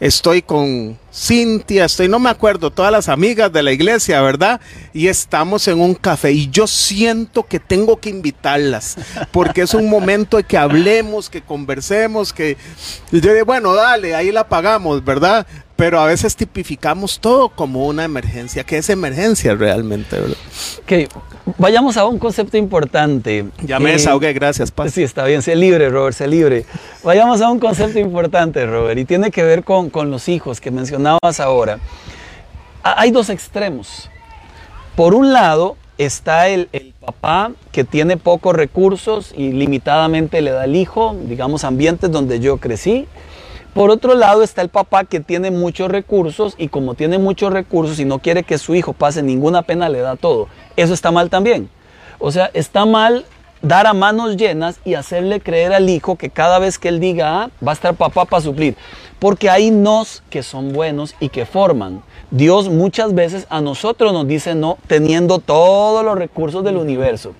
estoy con Cintia, estoy, no me acuerdo, todas las amigas de la iglesia, ¿verdad? Y estamos en un café y yo siento que tengo que invitarlas, porque es un momento de que hablemos, que conversemos, que yo digo, bueno, dale, ahí la pagamos, ¿verdad? Pero a veces tipificamos todo como una emergencia, que es emergencia realmente, ¿verdad? Ok, Vayamos a un concepto importante. Ya me Eh, gracias, Paz. Sí, está bien, sé libre, Robert, sé libre. Vayamos a un concepto importante, Robert, y tiene que ver con, con los hijos que mencionabas ahora. Ha- Hay dos extremos. Por un lado está el, el papá que tiene pocos recursos y limitadamente le da al hijo, digamos, ambientes donde yo crecí. Por otro lado está el papá que tiene muchos recursos y como tiene muchos recursos y no quiere que su hijo pase ninguna pena, le da todo. Eso está mal también. O sea, está mal dar a manos llenas y hacerle creer al hijo que cada vez que él diga va a estar papá para suplir. Porque hay nos que son buenos y que forman. Dios muchas veces a nosotros nos dice no teniendo todos los recursos del universo.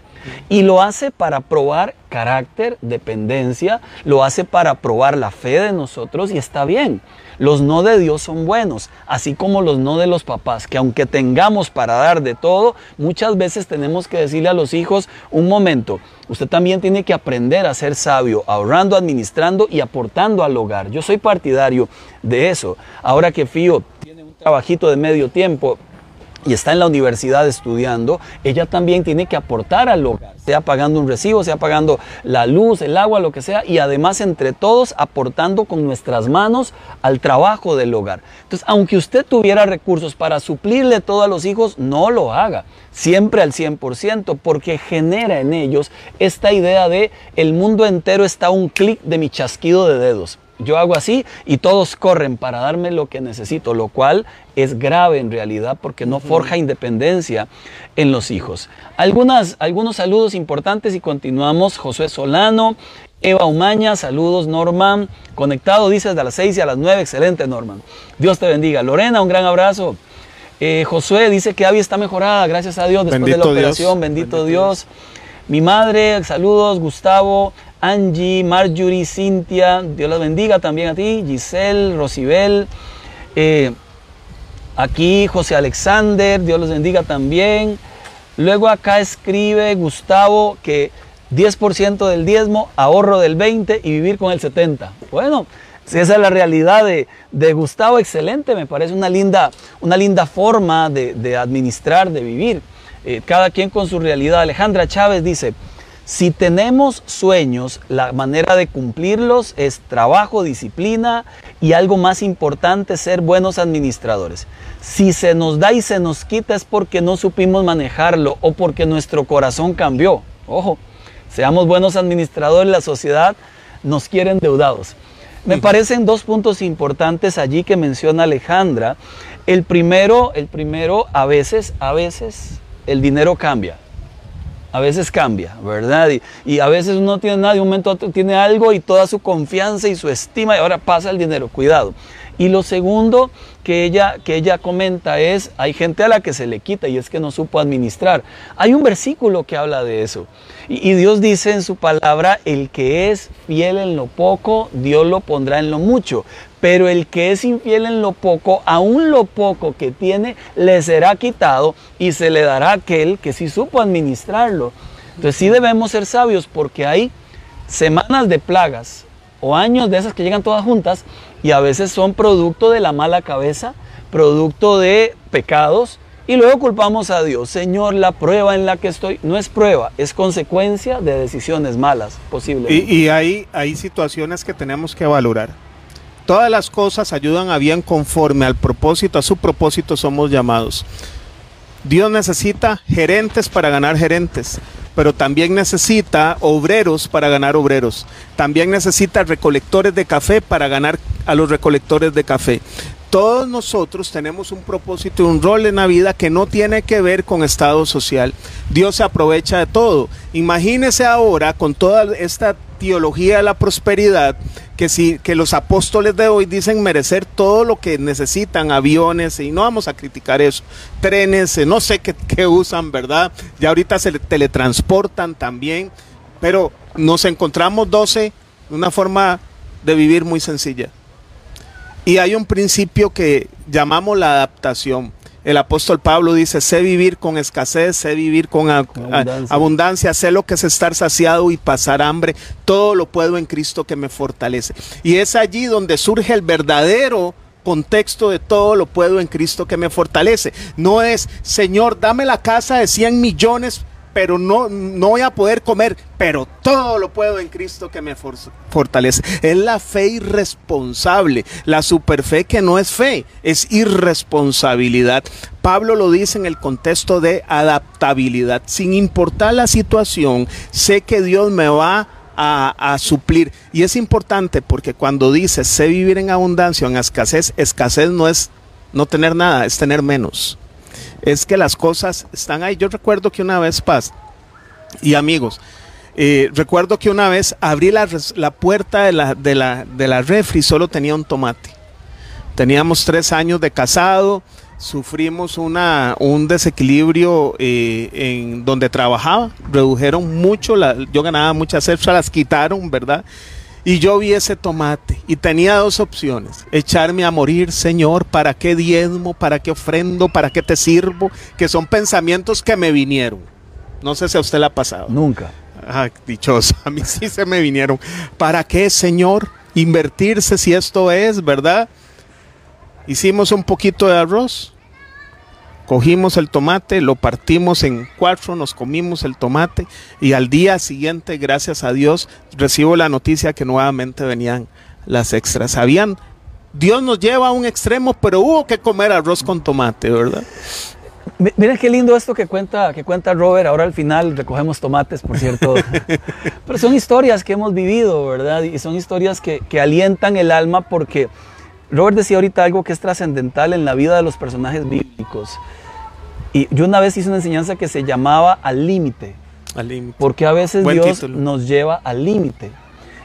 Y lo hace para probar carácter, dependencia, lo hace para probar la fe de nosotros y está bien. Los no de Dios son buenos, así como los no de los papás, que aunque tengamos para dar de todo, muchas veces tenemos que decirle a los hijos, un momento, usted también tiene que aprender a ser sabio, ahorrando, administrando y aportando al hogar. Yo soy partidario de eso. Ahora que Fío tiene un trabajito de medio tiempo, y está en la universidad estudiando, ella también tiene que aportar al hogar, sea pagando un recibo, sea pagando la luz, el agua, lo que sea, y además entre todos aportando con nuestras manos al trabajo del hogar. Entonces, aunque usted tuviera recursos para suplirle todo a los hijos, no lo haga, siempre al 100%, porque genera en ellos esta idea de el mundo entero está a un clic de mi chasquido de dedos. Yo hago así y todos corren para darme lo que necesito, lo cual es grave en realidad porque no forja independencia en los hijos. Algunas, algunos saludos importantes y continuamos. Josué Solano, Eva Umaña, saludos Norman. Conectado, dices, de las 6 y a las 9. Excelente, Norman. Dios te bendiga. Lorena, un gran abrazo. Eh, Josué dice que Avi está mejorada, gracias a Dios, después Bendito de la Dios. operación. Bendito, Bendito Dios. Mi madre, saludos, Gustavo, Angie, Marjorie, Cintia, Dios las bendiga también a ti, Giselle, Rosibel, eh, aquí José Alexander, Dios los bendiga también. Luego acá escribe Gustavo que 10% del diezmo, ahorro del 20 y vivir con el 70. Bueno, si esa es la realidad de, de Gustavo, excelente, me parece una linda, una linda forma de, de administrar, de vivir. Eh, cada quien con su realidad. Alejandra Chávez dice, si tenemos sueños, la manera de cumplirlos es trabajo, disciplina y algo más importante, ser buenos administradores. Si se nos da y se nos quita es porque no supimos manejarlo o porque nuestro corazón cambió. Ojo, seamos buenos administradores, la sociedad nos quiere endeudados. Me parecen dos puntos importantes allí que menciona Alejandra. El primero, el primero, a veces, a veces el dinero cambia. A veces cambia, ¿verdad? Y, a veces uno tiene nada, de un momento otro tiene algo y toda su confianza y su estima y ahora pasa el dinero, cuidado. Y lo segundo que ella, que ella comenta es, hay gente a la que se le quita y es que no supo administrar. Hay un versículo que habla de eso. Y Dios dice en su palabra, el que es fiel en lo poco, Dios lo pondrá en lo mucho. Pero el que es infiel en lo poco, aún lo poco que tiene, le será quitado y se le dará a aquel que sí supo administrarlo. Entonces sí debemos ser sabios porque hay semanas de plagas o años de esas que llegan todas juntas y a veces son producto de la mala cabeza, producto de pecados y luego culpamos a Dios. Señor, la prueba en la que estoy no es prueba, es consecuencia de decisiones malas, posiblemente. Y, y hay, hay situaciones que tenemos que valorar. Todas las cosas ayudan a bien conforme al propósito, a su propósito somos llamados. Dios necesita gerentes para ganar gerentes, pero también necesita obreros para ganar obreros. También necesita recolectores de café para ganar a los recolectores de café. Todos nosotros tenemos un propósito y un rol en la vida que no tiene que ver con estado social. Dios se aprovecha de todo. Imagínese ahora con toda esta teología de la prosperidad que si que los apóstoles de hoy dicen merecer todo lo que necesitan, aviones, y no vamos a criticar eso, trenes, eh, no sé qué, qué usan, ¿verdad? Ya ahorita se le- teletransportan también, pero nos encontramos 12 de una forma de vivir muy sencilla. Y hay un principio que llamamos la adaptación. El apóstol Pablo dice, sé vivir con escasez, sé vivir con a- abundancia. a- abundancia, sé lo que es estar saciado y pasar hambre. Todo lo puedo en Cristo que me fortalece. Y es allí donde surge el verdadero contexto de todo lo puedo en Cristo que me fortalece. No es, Señor, dame la casa de 100 millones pero no, no voy a poder comer, pero todo lo puedo en Cristo que me fortalece. Es la fe irresponsable, la superfe que no es fe, es irresponsabilidad. Pablo lo dice en el contexto de adaptabilidad. Sin importar la situación, sé que Dios me va a, a, suplir. Y es importante porque cuando dice sé vivir en abundancia o en escasez, escasez no es no tener nada, es tener menos es que las cosas están ahí. Yo recuerdo que una vez, Paz y amigos, eh, recuerdo que una vez abrí la, puerta de la, de, la, de la refri solo tenía un tomate. Teníamos tres años de casado, sufrimos una, un desequilibrio eh, en donde trabajaba, redujeron mucho, la, yo ganaba muchas extras, las quitaron, ¿verdad? Y yo vi ese tomate y tenía dos opciones. Echarme a morir, Señor, ¿para qué diezmo? ¿Para qué ofrendo? ¿Para qué te sirvo? Que son pensamientos que me vinieron. No sé si a usted le ha pasado. Nunca. Ah, dichoso, a mí sí se me vinieron. ¿Para qué, Señor? Invertirse si esto es, ¿verdad? Hicimos un poquito de arroz, Cogimos el tomate, lo partimos en cuatro, nos comimos el tomate y al día siguiente, gracias a Dios, recibo la noticia que nuevamente venían las extras. Habían, Dios nos lleva a un extremo, pero hubo que comer arroz con tomate, ¿verdad? Miren qué lindo esto que cuenta, que cuenta Robert. Ahora al final recogemos tomates, por cierto. Pero son historias que hemos vivido, ¿verdad? Y son historias que, que alientan el alma porque Robert decía ahorita algo que es trascendental en la vida de los personajes bíblicos. Y yo una vez hice una enseñanza que se llamaba al límite. Al límite. Porque a veces Dios nos lleva al límite.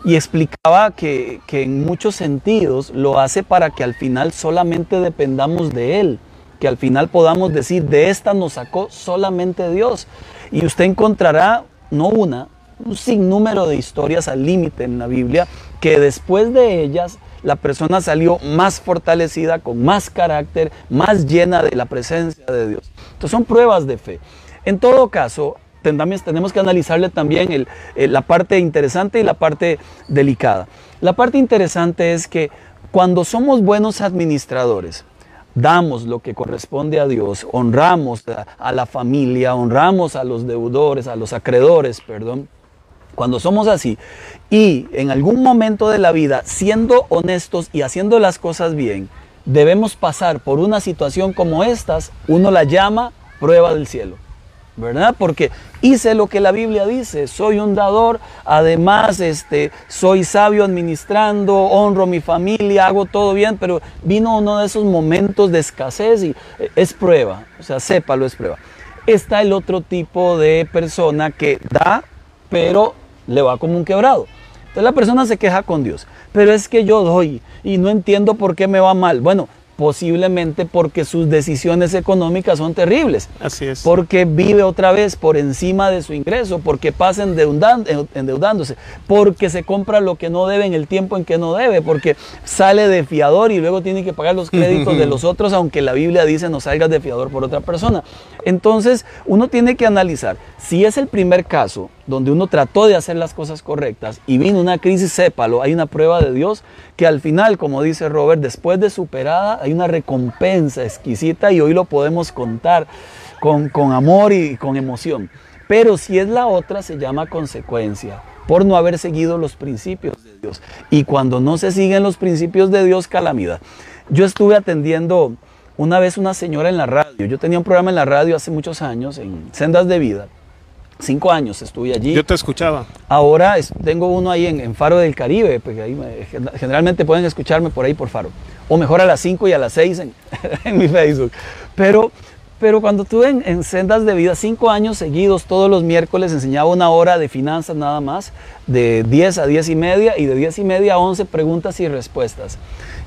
Y explicaba que, que, en muchos sentidos lo hace para que al final solamente dependamos de Él. Que al final podamos decir, de esta nos sacó solamente Dios. Y usted encontrará, no una, un sinnúmero de historias al límite en la Biblia, que después de ellas la persona salió más fortalecida, con más carácter, más llena de la presencia de Dios. Entonces son pruebas de fe. En todo caso, tenemos que analizarle también la parte interesante y la parte delicada. La parte interesante es que cuando somos buenos administradores, damos lo que corresponde a Dios, honramos a, la familia, honramos a los deudores, a los acreedores, perdón, cuando somos así y en algún momento de la vida, siendo honestos y haciendo las cosas bien, debemos pasar por una situación como estas, uno la llama prueba del cielo. ¿verdad? Porque hice lo que la Biblia dice, soy un dador, además este, soy sabio administrando, honro mi familia, hago todo bien, pero vino uno de esos momentos de escasez y eh, es prueba, o sea, sépalo, es prueba. Está el otro tipo de persona que da, pero le va como un quebrado. Entonces la persona se queja con Dios, pero es que yo doy y no entiendo por qué me va mal. Bueno, posiblemente porque sus decisiones económicas son terribles. Así es. Porque vive otra vez por encima de su ingreso, porque pasa endeudándose, porque se compra lo que no debe en el tiempo en que no debe, porque sale de fiador y luego tiene que pagar los créditos de los otros, aunque la Biblia dice no salgas de fiador por otra persona. Entonces, uno tiene que analizar si es el primer caso donde uno trató de hacer las cosas correctas y vino una crisis, sépalo, hay una prueba de Dios que al final, como dice Robert, después de superada hay una recompensa exquisita y hoy lo podemos contar con, con amor y con emoción. Pero si es la otra, se llama consecuencia por no haber seguido los principios de Dios. Y cuando no se siguen los principios de Dios, calamidad. Yo estuve atendiendo una vez una señora en la radio. Yo tenía un programa en la radio hace muchos años, en Sendas de Vida. Cinco años estuve allí. Yo te escuchaba. Ahora tengo uno ahí en, Faro del Caribe, porque ahí generalmente pueden escucharme por ahí por Faro. O mejor a las cinco y a las seis en, mi Facebook. Pero, pero cuando estuve en, Sendas de Vida, cinco años seguidos, todos los miércoles enseñaba una hora de finanzas nada más, de 10 a 10 y media, y de 10 y media a 11 preguntas y respuestas.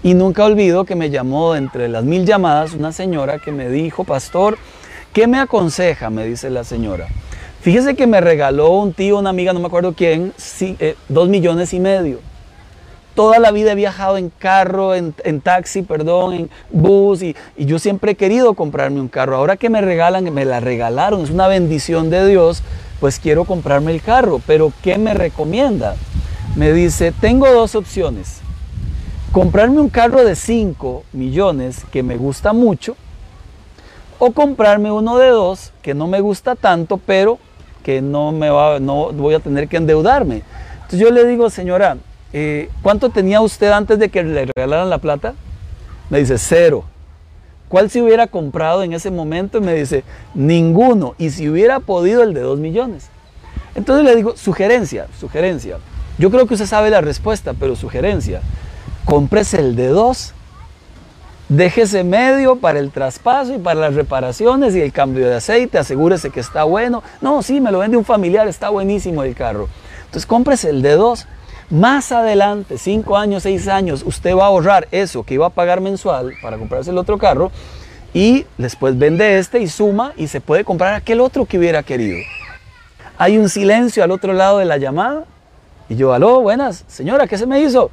Y nunca olvido que me llamó entre las mil llamadas una señora que me dijo, pastor, ¿qué me aconseja? Me dice la señora. Fíjese que me regaló un tío, una amiga, no me acuerdo quién, eh, dos millones y medio. Toda la vida he viajado en carro, en, taxi, perdón, en bus y, y, yo siempre he querido comprarme un carro. Ahora que me regalan, me la regalaron, es una bendición de Dios, pues quiero comprarme el carro. Pero ¿qué me recomienda? Me dice, tengo dos opciones. Comprarme un carro de 5 millones que me gusta mucho o comprarme uno de dos que no me gusta tanto, pero que no, me va, no voy a tener que endeudarme. Entonces yo le digo, señora, eh, ¿cuánto tenía usted antes de que le regalaran la plata? Me dice, cero. ¿Cuál se hubiera comprado en ese momento? Me dice, ninguno. Y si hubiera podido, el de dos millones. Entonces le digo, sugerencia, sugerencia. Yo creo que usted sabe la respuesta, pero sugerencia. Cómprese el de dos. Déjese medio para el traspaso y para las reparaciones y el cambio de aceite. Asegúrese que está bueno. No, sí, me lo vende un familiar, está buenísimo el carro. Entonces cómprese el de dos. Más adelante, cinco años, seis años, usted va a ahorrar eso que iba a pagar mensual para comprarse el otro carro y después vende este y suma y se puede comprar aquel otro que hubiera querido. Hay un silencio al otro lado de la llamada y yo, aló, buenas, señora, ¿qué se me hizo?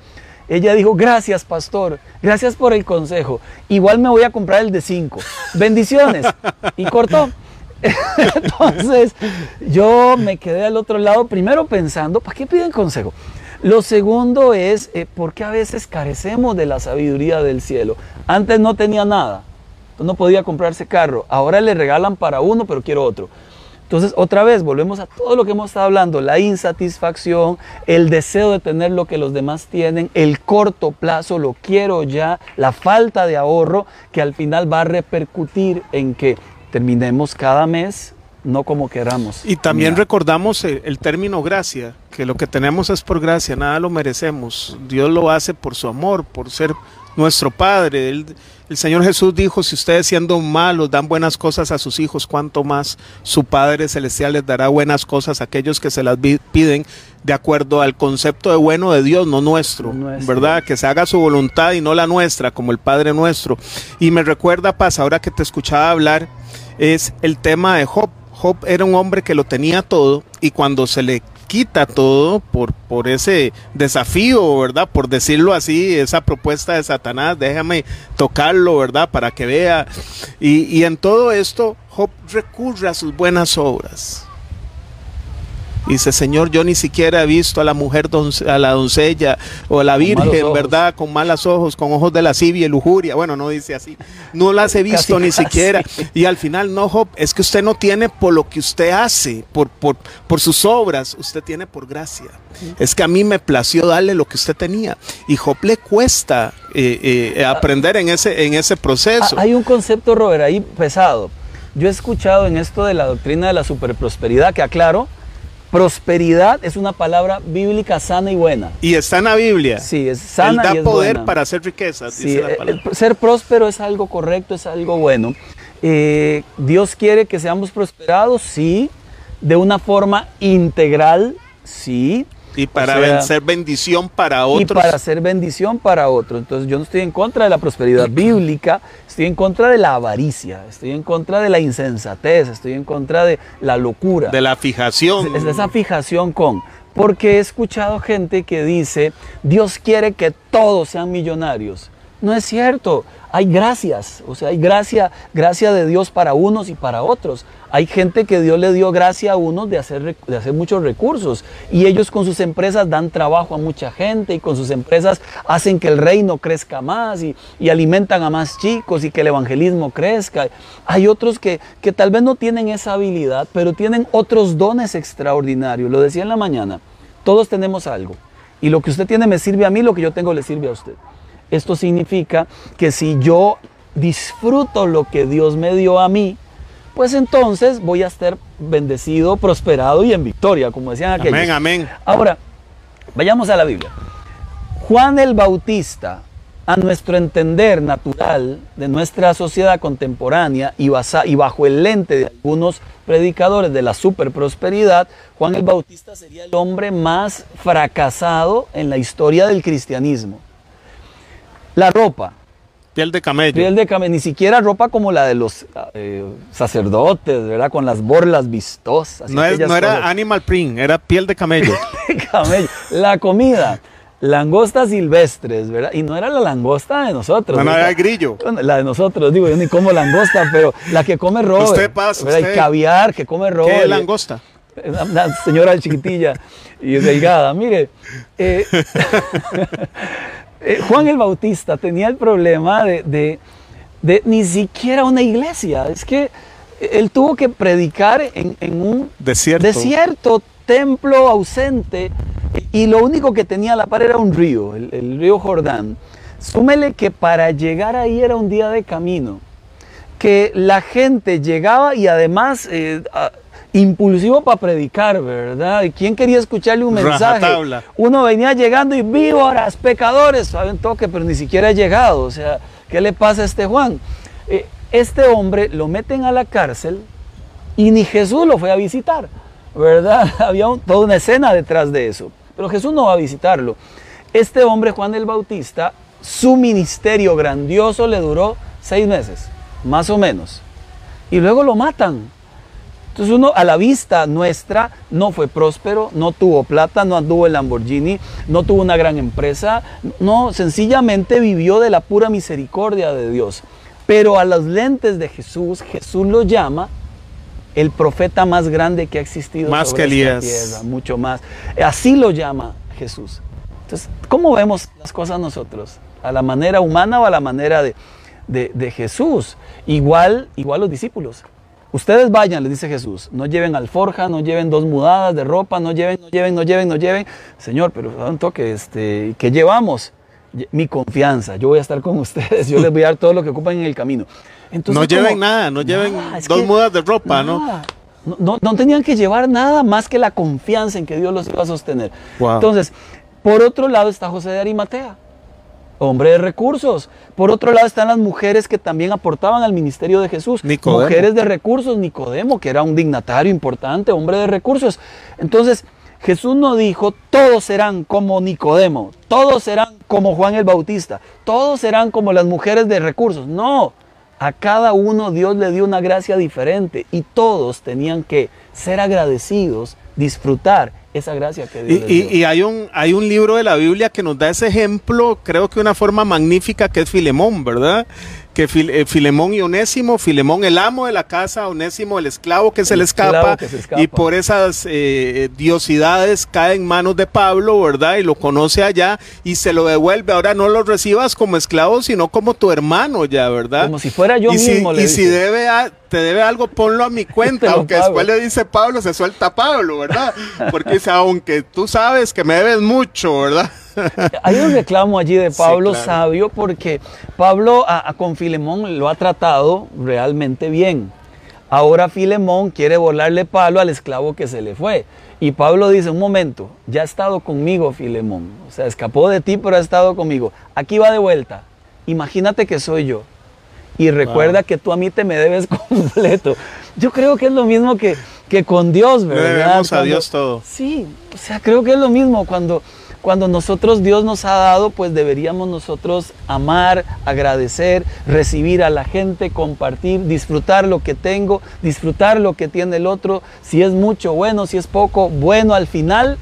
Ella dijo, gracias pastor, gracias por el consejo. Igual me voy a comprar el de cinco. Bendiciones. Y cortó. Entonces yo me quedé al otro lado primero pensando, ¿para qué piden consejo? Lo segundo es, eh, ¿por qué a veces carecemos de la sabiduría del cielo? Antes no tenía nada, no podía comprarse carro, ahora le regalan para uno, pero quiero otro. Entonces, otra vez, volvemos a todo lo que hemos estado hablando, la insatisfacción, el deseo de tener lo que los demás tienen, el corto plazo, lo quiero ya, la falta de ahorro, que al final va a repercutir en que terminemos cada mes no como queramos. Y también recordamos el, término gracia, que lo que tenemos es por gracia, nada lo merecemos. Dios lo hace por su amor, por ser nuestro Padre. El, el Señor Jesús dijo, si ustedes siendo malos dan buenas cosas a sus hijos, cuánto más su Padre Celestial les dará buenas cosas a aquellos que se las piden de acuerdo al concepto de bueno de Dios, no nuestro, ¿verdad? Que se haga su voluntad y no la nuestra, como el Padre nuestro. Y me recuerda, Paz, ahora que te escuchaba hablar, es el tema de Job Job era un hombre que lo tenía todo y cuando se le quita todo por, por ese desafío, ¿verdad? Por decirlo así, esa propuesta de Satanás, déjame tocarlo, ¿verdad? Para que vea. Y, y en todo esto, Job recurre a sus buenas obras. Dice, Señor, yo ni siquiera he visto a la mujer, a la doncella o a la virgen, ¿verdad? Con malos ojos, con ojos de lascivia y lujuria. Bueno, no dice así. No las he visto ni siquiera. Y al final, no, Job, es que usted no tiene por lo que usted hace, por, por, por sus obras, usted tiene por gracia. Es que a mí me plació darle lo que usted tenía. Y Job le cuesta eh, eh, aprender en ese, en ese proceso. Hay un concepto, Robert, ahí pesado. Yo he escuchado en esto de la doctrina de la superprosperidad, que aclaro, Prosperidad es una palabra bíblica sana y buena. Y está en la Biblia. Sí, es sana da y es poder para hacer riquezas. Sí, ser próspero es algo correcto, es algo bueno. Eh, Dios quiere que seamos prosperados, sí. De una forma integral, sí. Y para ser bendición para otros. Y para ser bendición para otros. Entonces yo no estoy en contra de la prosperidad bíblica, estoy en contra de la avaricia, estoy en contra de la insensatez, estoy en contra de la locura. De la fijación. Es esa fijación con. Porque he escuchado gente que dice, Dios quiere que todos sean millonarios. No es cierto. Hay gracias, o sea, hay gracia, gracia de Dios para unos y para otros. Hay gente que Dios le dio gracia a unos de hacer, de hacer muchos recursos y ellos con sus empresas dan trabajo a mucha gente y con sus empresas hacen que el reino crezca más y, alimentan a más chicos y que el evangelismo crezca. Hay otros que, que tal vez no tienen esa habilidad, pero tienen otros dones extraordinarios. Lo decía en la mañana, todos tenemos algo y lo que usted tiene me sirve a mí, lo que yo tengo le sirve a usted. Esto significa que si yo disfruto lo que Dios me dio a mí, pues entonces voy a estar bendecido, prosperado y en victoria, como decían aquellos. Amén, amén. Ahora, vayamos a la Biblia. Juan el Bautista, a nuestro entender natural de nuestra sociedad contemporánea y, y bajo el lente de algunos predicadores de la superprosperidad, Juan el Bautista sería el hombre más fracasado en la historia del cristianismo. La ropa, Piel de camello. Piel de camello, ni siquiera ropa como la de los eh, sacerdotes, ¿verdad? Con las borlas vistosas. No, era animal print, era piel de camello. de camello. La comida, langostas silvestres, ¿verdad? Y no era la langosta de nosotros. No, no era el grillo. La de nosotros, digo, yo ni como langosta, pero la que come Robert. Usted pasa, usted. Y caviar que come Robert. ¿Qué es langosta? Una señora chiquitilla y delgada. Mire, eh, Eh, Juan el Bautista tenía el problema de, ni siquiera una iglesia. Es que él tuvo que predicar en, en un Desierto. desierto, templo ausente, y lo único que tenía a la par era un río, el, el río Jordán. Súmele que para llegar ahí era un día de camino, que la gente llegaba y además eh, impulsivo para predicar, ¿verdad? ¿Y quién quería escucharle un mensaje? Rajatabla. Uno venía llegando y víboras, pecadores, sabe un toque, pero ni siquiera ha llegado. O sea, ¿qué le pasa a este Juan? Eh, este hombre lo meten a la cárcel y ni Jesús lo fue a visitar, ¿verdad? Había un- toda una escena detrás de eso. Pero Jesús no va a visitarlo. Este hombre, Juan el Bautista, su ministerio grandioso le duró seis meses, más o menos. Y luego lo matan. Entonces uno a la vista nuestra no fue próspero, no tuvo plata, no anduvo en Lamborghini, no tuvo una gran empresa, no, sencillamente vivió de la pura misericordia de Dios. Pero a los lentes de Jesús, Jesús lo llama el profeta más grande que ha existido Más sobre que esta Elías. tierra, mucho más. Así lo llama Jesús. Entonces, ¿cómo vemos las cosas nosotros? ¿A la manera humana o a la manera de, de- de Jesús? Igual, igual los discípulos. Ustedes vayan, les dice Jesús, no lleven alforja, no lleven dos mudadas de ropa, no lleven, no lleven, no lleven, no lleven. Señor, pero da un toque, este, ¿qué llevamos? Lle- Mi confianza, yo voy a estar con ustedes, yo les voy a dar todo lo que ocupan en el camino. Entonces, no lleven como- nada, no lleven Nada, dos que- mudas de ropa, ¿no? No, no- no tenían que llevar nada más que la confianza en que Dios los iba a sostener. Wow. Entonces, por otro lado está José de Arimatea, hombre de recursos. Por otro lado están las mujeres que también aportaban al ministerio de Jesús. Nicodemo. Mujeres de recursos, Nicodemo, que era un dignatario importante, hombre de recursos. Entonces, Jesús no dijo, todos serán como Nicodemo, todos serán como Juan el Bautista, todos serán como las mujeres de recursos. No, a cada uno Dios le dio una gracia diferente y todos tenían que ser agradecidos, disfrutar esa gracia que Y, Dios les y- dio. y hay, un, hay un libro de la Biblia que nos da ese ejemplo, creo que una forma magnífica, que es Filemón, ¿verdad? Que eh, Filemón y Onésimo, Filemón el amo de la casa, Onésimo el esclavo que se le escapa, que se escapa. y por esas eh, diosidades cae en manos de Pablo, ¿verdad? Y lo conoce allá y se lo devuelve. Ahora no lo recibas como esclavo, sino como tu hermano ya, ¿verdad? Como si fuera yo y mismo, Si, le y si debe a- te debe algo, ponlo a mi cuenta, aunque pago. después le dice Pablo, se suelta Pablo, ¿verdad? Porque dice, aunque tú sabes que me debes mucho, ¿verdad? Hay un reclamo allí de Sí, Pablo claro. sabio porque Pablo a, a- con Filemón lo ha tratado realmente bien. Ahora Filemón quiere volarle palo al esclavo que se le fue. Y Pablo dice, un momento, ya ha estado conmigo Filemón. O sea, escapó de ti, pero ha estado conmigo. Aquí va de vuelta. Imagínate que soy yo. Y recuerda que tú a mí te me debes completo. Yo creo que es lo mismo que, que con Dios, Le ¿verdad? debemos a Cuando- Dios todo. Sí, o sea, creo que es lo mismo. Cuando, cuando nosotros Dios nos ha dado, pues deberíamos nosotros amar, agradecer, recibir a la gente, compartir, disfrutar lo que tengo, disfrutar lo que tiene el otro. Si es mucho, bueno, si es poco, bueno, al final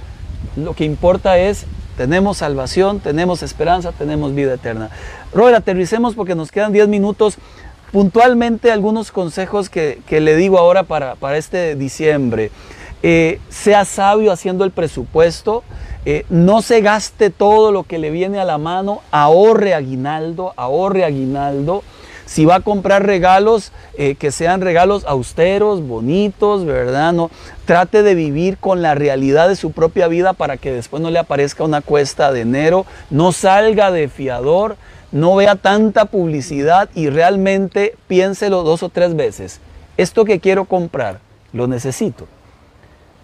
lo que importa es tenemos salvación, tenemos esperanza, tenemos vida eterna. Robert, aterricemos porque nos quedan 10 minutos. Puntualmente algunos consejos que, que le digo ahora para, para este diciembre. Eh, sea sabio haciendo el presupuesto, eh, no se gaste todo lo que le viene a la mano, ahorre aguinaldo, ahorre aguinaldo. Si va a comprar regalos, eh, que sean regalos austeros, bonitos, ¿verdad? No, trate de vivir con la realidad de su propia vida para que después no le aparezca una cuesta de enero. No salga de fiador, no vea tanta publicidad y realmente piénselo dos o tres veces. Esto que quiero comprar, lo necesito.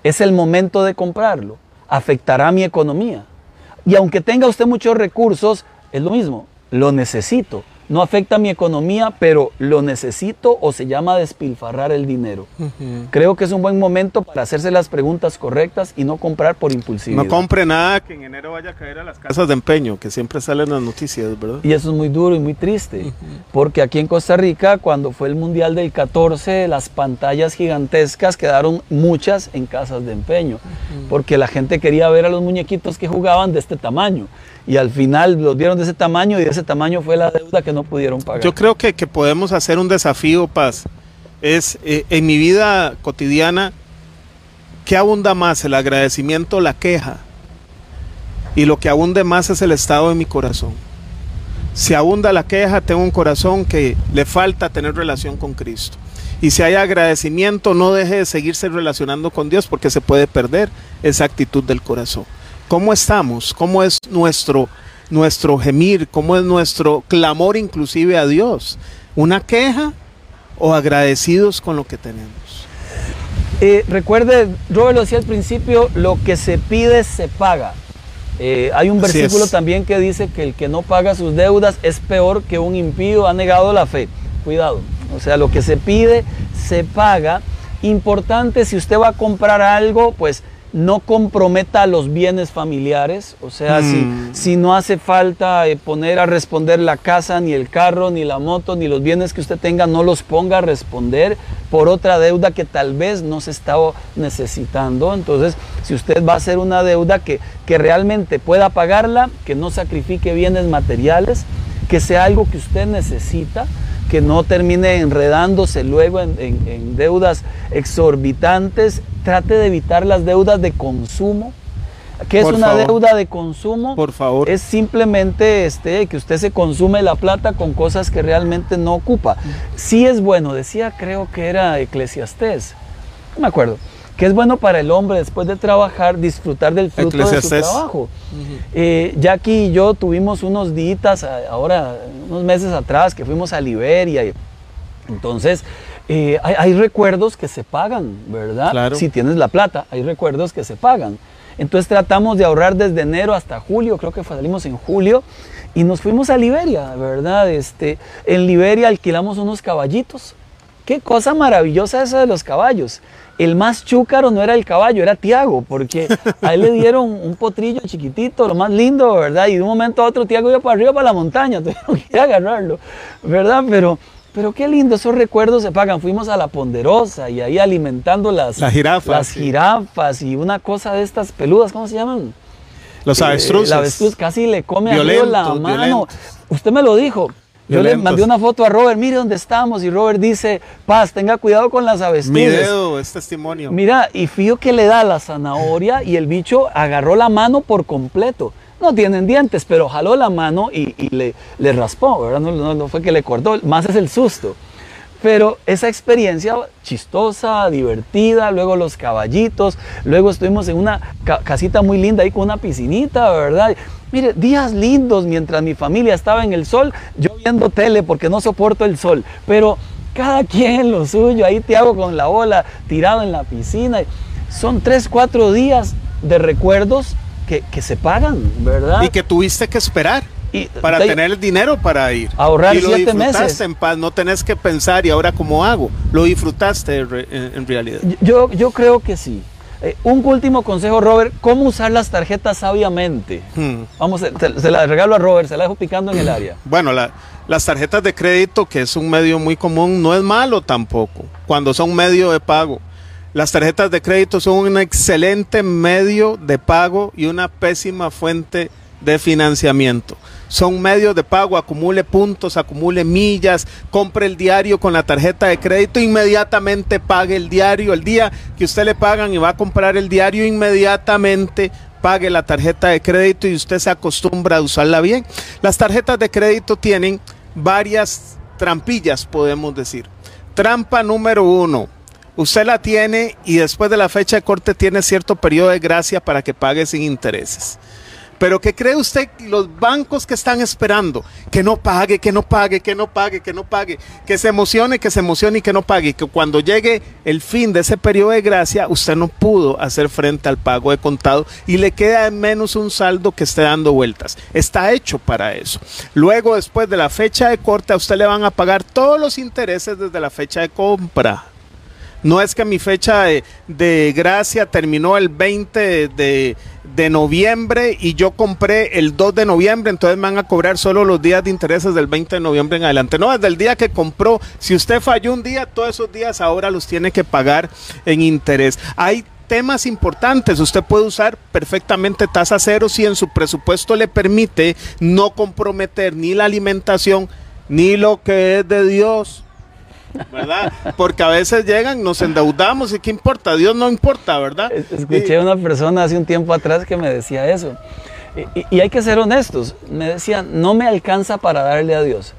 Es el momento de comprarlo. Afectará mi economía. Y aunque tenga usted muchos recursos, es lo mismo. Lo necesito. No afecta mi economía, pero lo necesito o se llama despilfarrar el dinero. Creo que es un buen momento para hacerse las preguntas correctas y no comprar por impulsividad. No compre nada que en enero vaya a caer a las casas de empeño, que siempre salen las noticias, ¿verdad? Y eso es muy duro y muy triste, porque aquí en Costa Rica, cuando fue el Mundial del 14, las pantallas gigantescas quedaron muchas en casas de empeño, porque la gente quería ver a los muñequitos que jugaban de este tamaño. Y al final los vieron de ese tamaño y de ese tamaño fue la deuda que no pudieron pagar. Yo creo que, que podemos hacer un desafío, Paz. Es eh, en mi vida cotidiana, ¿qué abunda más? ¿El agradecimiento o la queja? Y lo que abunde más es el estado de mi corazón. Si abunda la queja, tengo un corazón que le falta tener relación con Cristo. Y si hay agradecimiento, no deje de seguirse relacionando con Dios porque se puede perder esa actitud del corazón. ¿Cómo estamos? ¿Cómo es nuestro, nuestro gemir? ¿Cómo es nuestro clamor inclusive a Dios? ¿Una queja o agradecidos con lo que tenemos? Eh, recuerde, Robert lo decía al principio, lo que se pide se paga. Eh, hay un versículo también que dice que el que no paga sus deudas es peor que un impío, ha negado la fe. Cuidado. O sea, lo que se pide se paga. Importante, si usted va a comprar algo, pues no comprometa los bienes familiares, o sea, si, mm. si, no hace falta eh, poner a responder la casa, ni el carro, ni la moto, ni los bienes que usted tenga, no los ponga a responder por otra deuda que tal vez no se estaba necesitando. Entonces, si usted va a hacer una deuda que, que realmente pueda pagarla, que no sacrifique bienes materiales, que sea algo que usted necesita, que no termine enredándose luego en, deudas exorbitantes. Trate de evitar las deudas de consumo. ¿Qué es una deuda de consumo? Por favor. Es simplemente este, que usted se consume la plata con cosas que realmente no ocupa. Sí es bueno, decía creo que era Eclesiastés, no me acuerdo que es bueno para el hombre después de trabajar disfrutar del fruto de su trabajo. Eh, Jackie y yo tuvimos unos días, ahora unos meses atrás, que fuimos a Liberia. Y, entonces, eh, hay, recuerdos que se pagan, ¿verdad? Si tienes la plata, hay recuerdos que se pagan. Entonces tratamos de ahorrar desde enero hasta julio, creo que salimos en julio, y nos fuimos a Liberia, ¿verdad? Este, en Liberia alquilamos unos caballitos. Qué cosa maravillosa esa de los caballos el más chúcaro no era el caballo, era Tiago, porque a él le dieron un potrillo chiquitito, lo más lindo, ¿verdad? Y de un momento a otro Tiago iba para arriba, para la montaña, tuvieron que agarrarlo, ¿verdad? Pero, pero qué lindo, esos recuerdos se pagan. Fuimos a la Ponderosa y ahí alimentando las, jirafas, las jirafas y una cosa de estas peludas, ¿cómo se llaman? Los avestruces. la avestruz casi le come a la mano. Usted me lo dijo, yo le mandé una foto a Robert, mire dónde estamos, y Robert dice, Paz, tenga cuidado con las avestruces. Mi dedo es testimonio. Mira, y fío que le da la zanahoria y el bicho agarró la mano por completo. No tienen dientes, pero jaló la mano y, le, le, raspó, ¿verdad? No, fue que le cortó, más es el susto. Pero esa experiencia chistosa, divertida, luego los caballitos, luego estuvimos en una casita muy linda ahí con una piscinita, ¿verdad? Mire, días lindos mientras mi familia estaba en el sol, yo viendo tele porque no soporto el sol, pero cada quien lo suyo, ahí te hago con la ola tirado en la piscina. Son tres, cuatro días de recuerdos que, se pagan, ¿verdad? Y que tuviste que esperar. para tener el dinero para ir. Ahorrar y lo siete meses. en paz, no tenés que pensar y ahora cómo hago. Lo disfrutaste en, realidad. Yo, yo creo que sí. Eh, un último consejo, Robert, ¿cómo usar las tarjetas sabiamente? Hmm. Vamos, se, la regalo a Robert, se la dejo picando en el área. Bueno, las tarjetas de crédito, que es un medio muy común, no es malo tampoco, cuando son medio de pago. Las tarjetas de crédito son un excelente medio de pago y una pésima fuente de financiamiento son medios de pago, acumule puntos, acumule millas, compre el diario con la tarjeta de crédito, inmediatamente pague el diario, el día que usted le pagan y va a comprar el diario, inmediatamente pague la tarjeta de crédito y usted se acostumbra a usarla bien. Las tarjetas de crédito tienen varias trampillas, podemos decir. Trampa número uno, usted la tiene y después de la fecha de corte tiene cierto periodo de gracia para que pague sin intereses. Pero ¿qué cree usted los bancos que están esperando? Que no pague, que no pague, que no pague, que no pague, que se emocione, que se emocione y que no pague. Que cuando llegue el fin de ese periodo de gracia, usted no pudo hacer frente al pago de contado y le queda en menos un saldo que esté dando vueltas. Está hecho para eso. Luego, después de la fecha de corte, a usted le van a pagar todos los intereses desde la fecha de compra. No es que mi fecha de, gracia terminó el 20 de, de, noviembre y yo compré el 2 de noviembre, entonces me van a cobrar solo los días de intereses del 20 de noviembre en adelante. No, desde el día que compró, si usted falló un día, todos esos días ahora los tiene que pagar en interés. Hay temas importantes. Usted puede usar perfectamente tasa cero si en su presupuesto le permite no comprometer ni la alimentación ni lo que es de Dios ¿verdad? Porque a veces llegan, nos endeudamos y qué importa, Dios no importa, ¿verdad? Escuché a una persona hace un tiempo atrás que me decía eso. Y, hay que ser honestos. Me decía, no me alcanza para darle a Dios.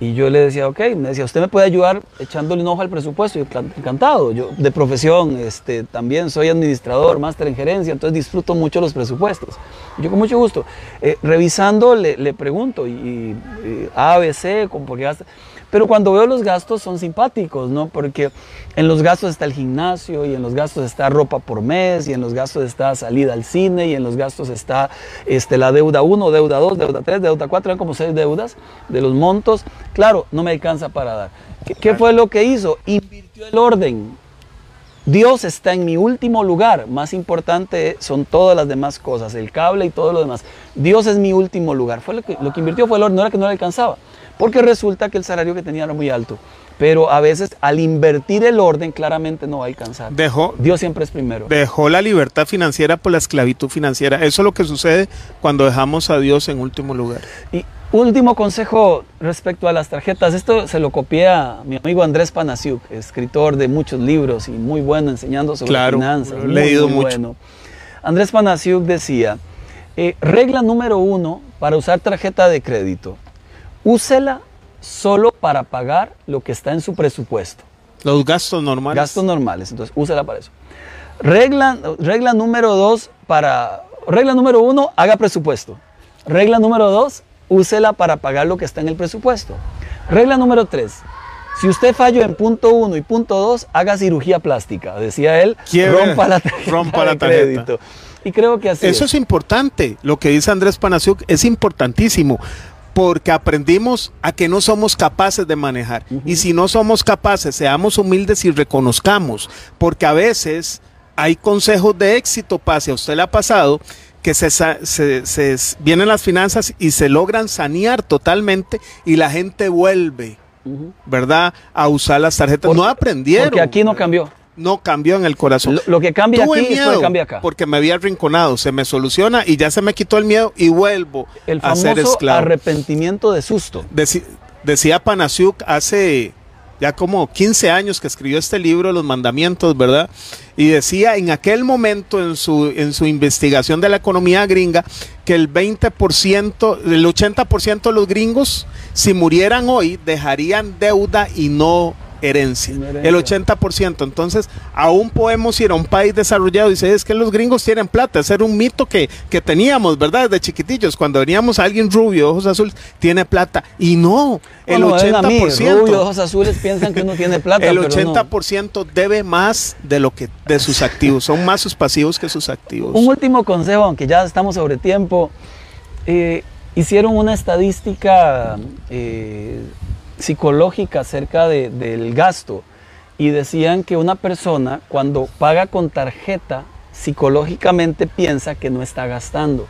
Y yo le decía, ok, me decía, usted me puede ayudar echándole un ojo al presupuesto. Y yo, encantado, yo de profesión este, también soy administrador, máster en gerencia, entonces disfruto mucho los presupuestos. Yo con mucho gusto. Eh, revisando le, le, pregunto, y, y A, B, C, ¿por qué gasta? Pero cuando veo los gastos son simpáticos, ¿no? Porque en los gastos está el gimnasio y en los gastos está ropa por mes y en los gastos está salida al cine y en los gastos está este, la deuda 1, deuda 2, deuda 3, deuda 4, eran como seis deudas de los montos. Claro, no me alcanza para dar. ¿Qué, qué fue lo que hizo? Invirtió el orden. Dios está en mi último lugar. Más importante son todas las demás cosas, el cable y todo lo demás. Dios es mi último lugar. Fue lo que, lo que invirtió fue el orden, no era que no le alcanzaba porque resulta que el salario que tenía era muy alto. Pero a veces al invertir el orden claramente no va a alcanzar. Dejó, Dios siempre es primero. Dejó la libertad financiera por la esclavitud financiera. Eso es lo que sucede cuando dejamos a Dios en último lugar. Y último consejo respecto a las tarjetas. Esto se lo copié a mi amigo Andrés Panasiuk, escritor de muchos libros y muy bueno enseñando sobre claro, finanzas. He leído muy mucho. Bueno. Andrés Panasiuk decía, eh, regla número uno para usar tarjeta de crédito úsela solo para pagar lo que está en su presupuesto. Los gastos normales. Gastos normales, entonces úsela para eso. Regla, regla número dos para... Regla número uno, haga presupuesto. Regla número dos, úsela para pagar lo que está en el presupuesto. Regla número tres, si usted falló en punto uno y punto dos, haga cirugía plástica. Decía él, rompa la tarjeta rompa la de tarjeta. crédito. Y creo que así Eso es. es importante. Lo que dice Andrés Panasiuk es importantísimo porque aprendimos a que no somos capaces de manejar. Uh -huh. Y si no somos capaces, seamos humildes y reconozcamos, porque a veces hay consejos de éxito, pase a usted le ha pasado, que se, se, se, vienen las finanzas y se logran sanear totalmente y la gente vuelve, uh -huh. ¿verdad?, a usar las tarjetas. Porque, no aprendieron. Porque aquí no cambió no cambió en el corazón. Lo, lo que cambia Tuve aquí miedo es lo que cambia acá. Porque me había arrinconado, se me soluciona y ya se me quitó el miedo y vuelvo el a ser esclavo. arrepentimiento de susto. Deci decía Panasiuk hace ya como 15 años que escribió este libro, Los Mandamientos, ¿verdad? Y decía en aquel momento en su, en su investigación de la economía gringa que el 20%, el 80% de los gringos, si murieran hoy, dejarían deuda y no herencia, el 80%. Entonces, aún podemos ir a un país desarrollado y decir, es que los gringos tienen plata. Ese era un mito que, que teníamos, ¿verdad? Desde chiquitillos. Cuando veníamos a alguien rubio, ojos azules, tiene plata. Y no, el no, 80%. A mí, rubio, ojos azules piensan que uno tiene plata. El pero 80% no. debe más de lo que de sus activos. Son más sus pasivos que sus activos. Un último consejo, aunque ya estamos sobre tiempo. Eh, hicieron una estadística eh, psicológica acerca de, del gasto y decían que una persona cuando paga con tarjeta psicológicamente piensa que no está gastando.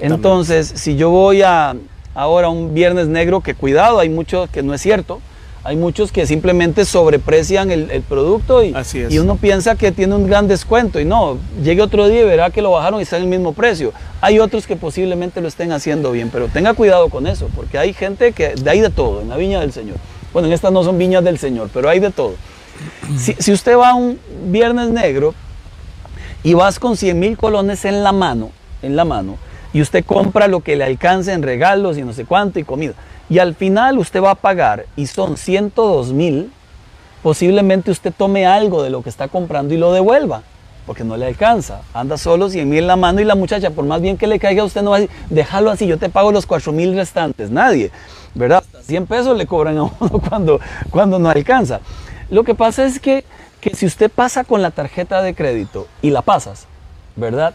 Entonces, si yo voy a ahora un viernes negro, que cuidado, hay mucho que no es cierto, hay muchos que simplemente sobreprecian el, el producto y, y, uno piensa que tiene un gran descuento y no, llegue otro día y verá que lo bajaron y está en el mismo precio. Hay otros que posiblemente lo estén haciendo bien, pero tenga cuidado con eso, porque hay gente que de ahí de todo, en la viña del Señor. Bueno, en estas no son viñas del Señor, pero hay de todo. Si, si usted va a un viernes negro y vas con 100 mil colones en la mano, en la mano, y usted compra lo que le alcance en regalos y no sé cuánto y comida, y al final usted va a pagar y son 102 mil, posiblemente usted tome algo de lo que está comprando y lo devuelva, porque no le alcanza. Anda solo 100 mil en la mano y la muchacha, por más bien que le caiga, usted no va a decir, déjalo así, yo te pago los 4 mil restantes. Nadie, ¿verdad? 100 pesos le cobran a uno cuando, cuando no alcanza. Lo que pasa es que, que si usted pasa con la tarjeta de crédito y la pasas, ¿verdad?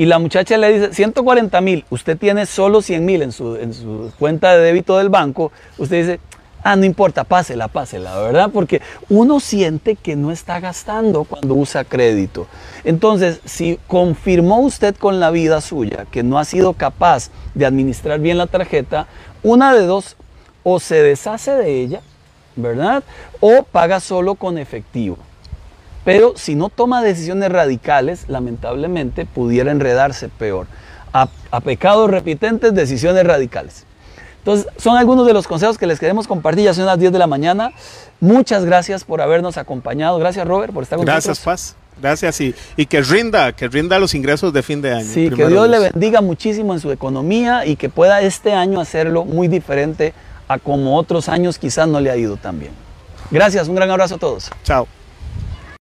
Y la muchacha le dice 140 mil, usted tiene solo 100 mil en su, en su cuenta de débito del banco, usted dice, ah, no importa, pásela, pásela, ¿verdad? Porque uno siente que no está gastando cuando usa crédito. Entonces, si confirmó usted con la vida suya que no ha sido capaz de administrar bien la tarjeta, una de dos, o se deshace de ella, ¿verdad? O paga solo con efectivo. Pero si no toma decisiones radicales, lamentablemente pudiera enredarse peor. A, a, pecados repitentes, decisiones radicales. Entonces, son algunos de los consejos que les queremos compartir. Ya son las 10 de la mañana. Muchas gracias por habernos acompañado. Gracias, Robert, por estar con gracias, nosotros. Gracias, Paz. Gracias y, y, que rinda, que rinda los ingresos de fin de año. Sí, que Dios le bendiga muchísimo en su economía y que pueda este año hacerlo muy diferente a como otros años quizás no le ha ido tan bien. Gracias, un gran abrazo a todos. Chao.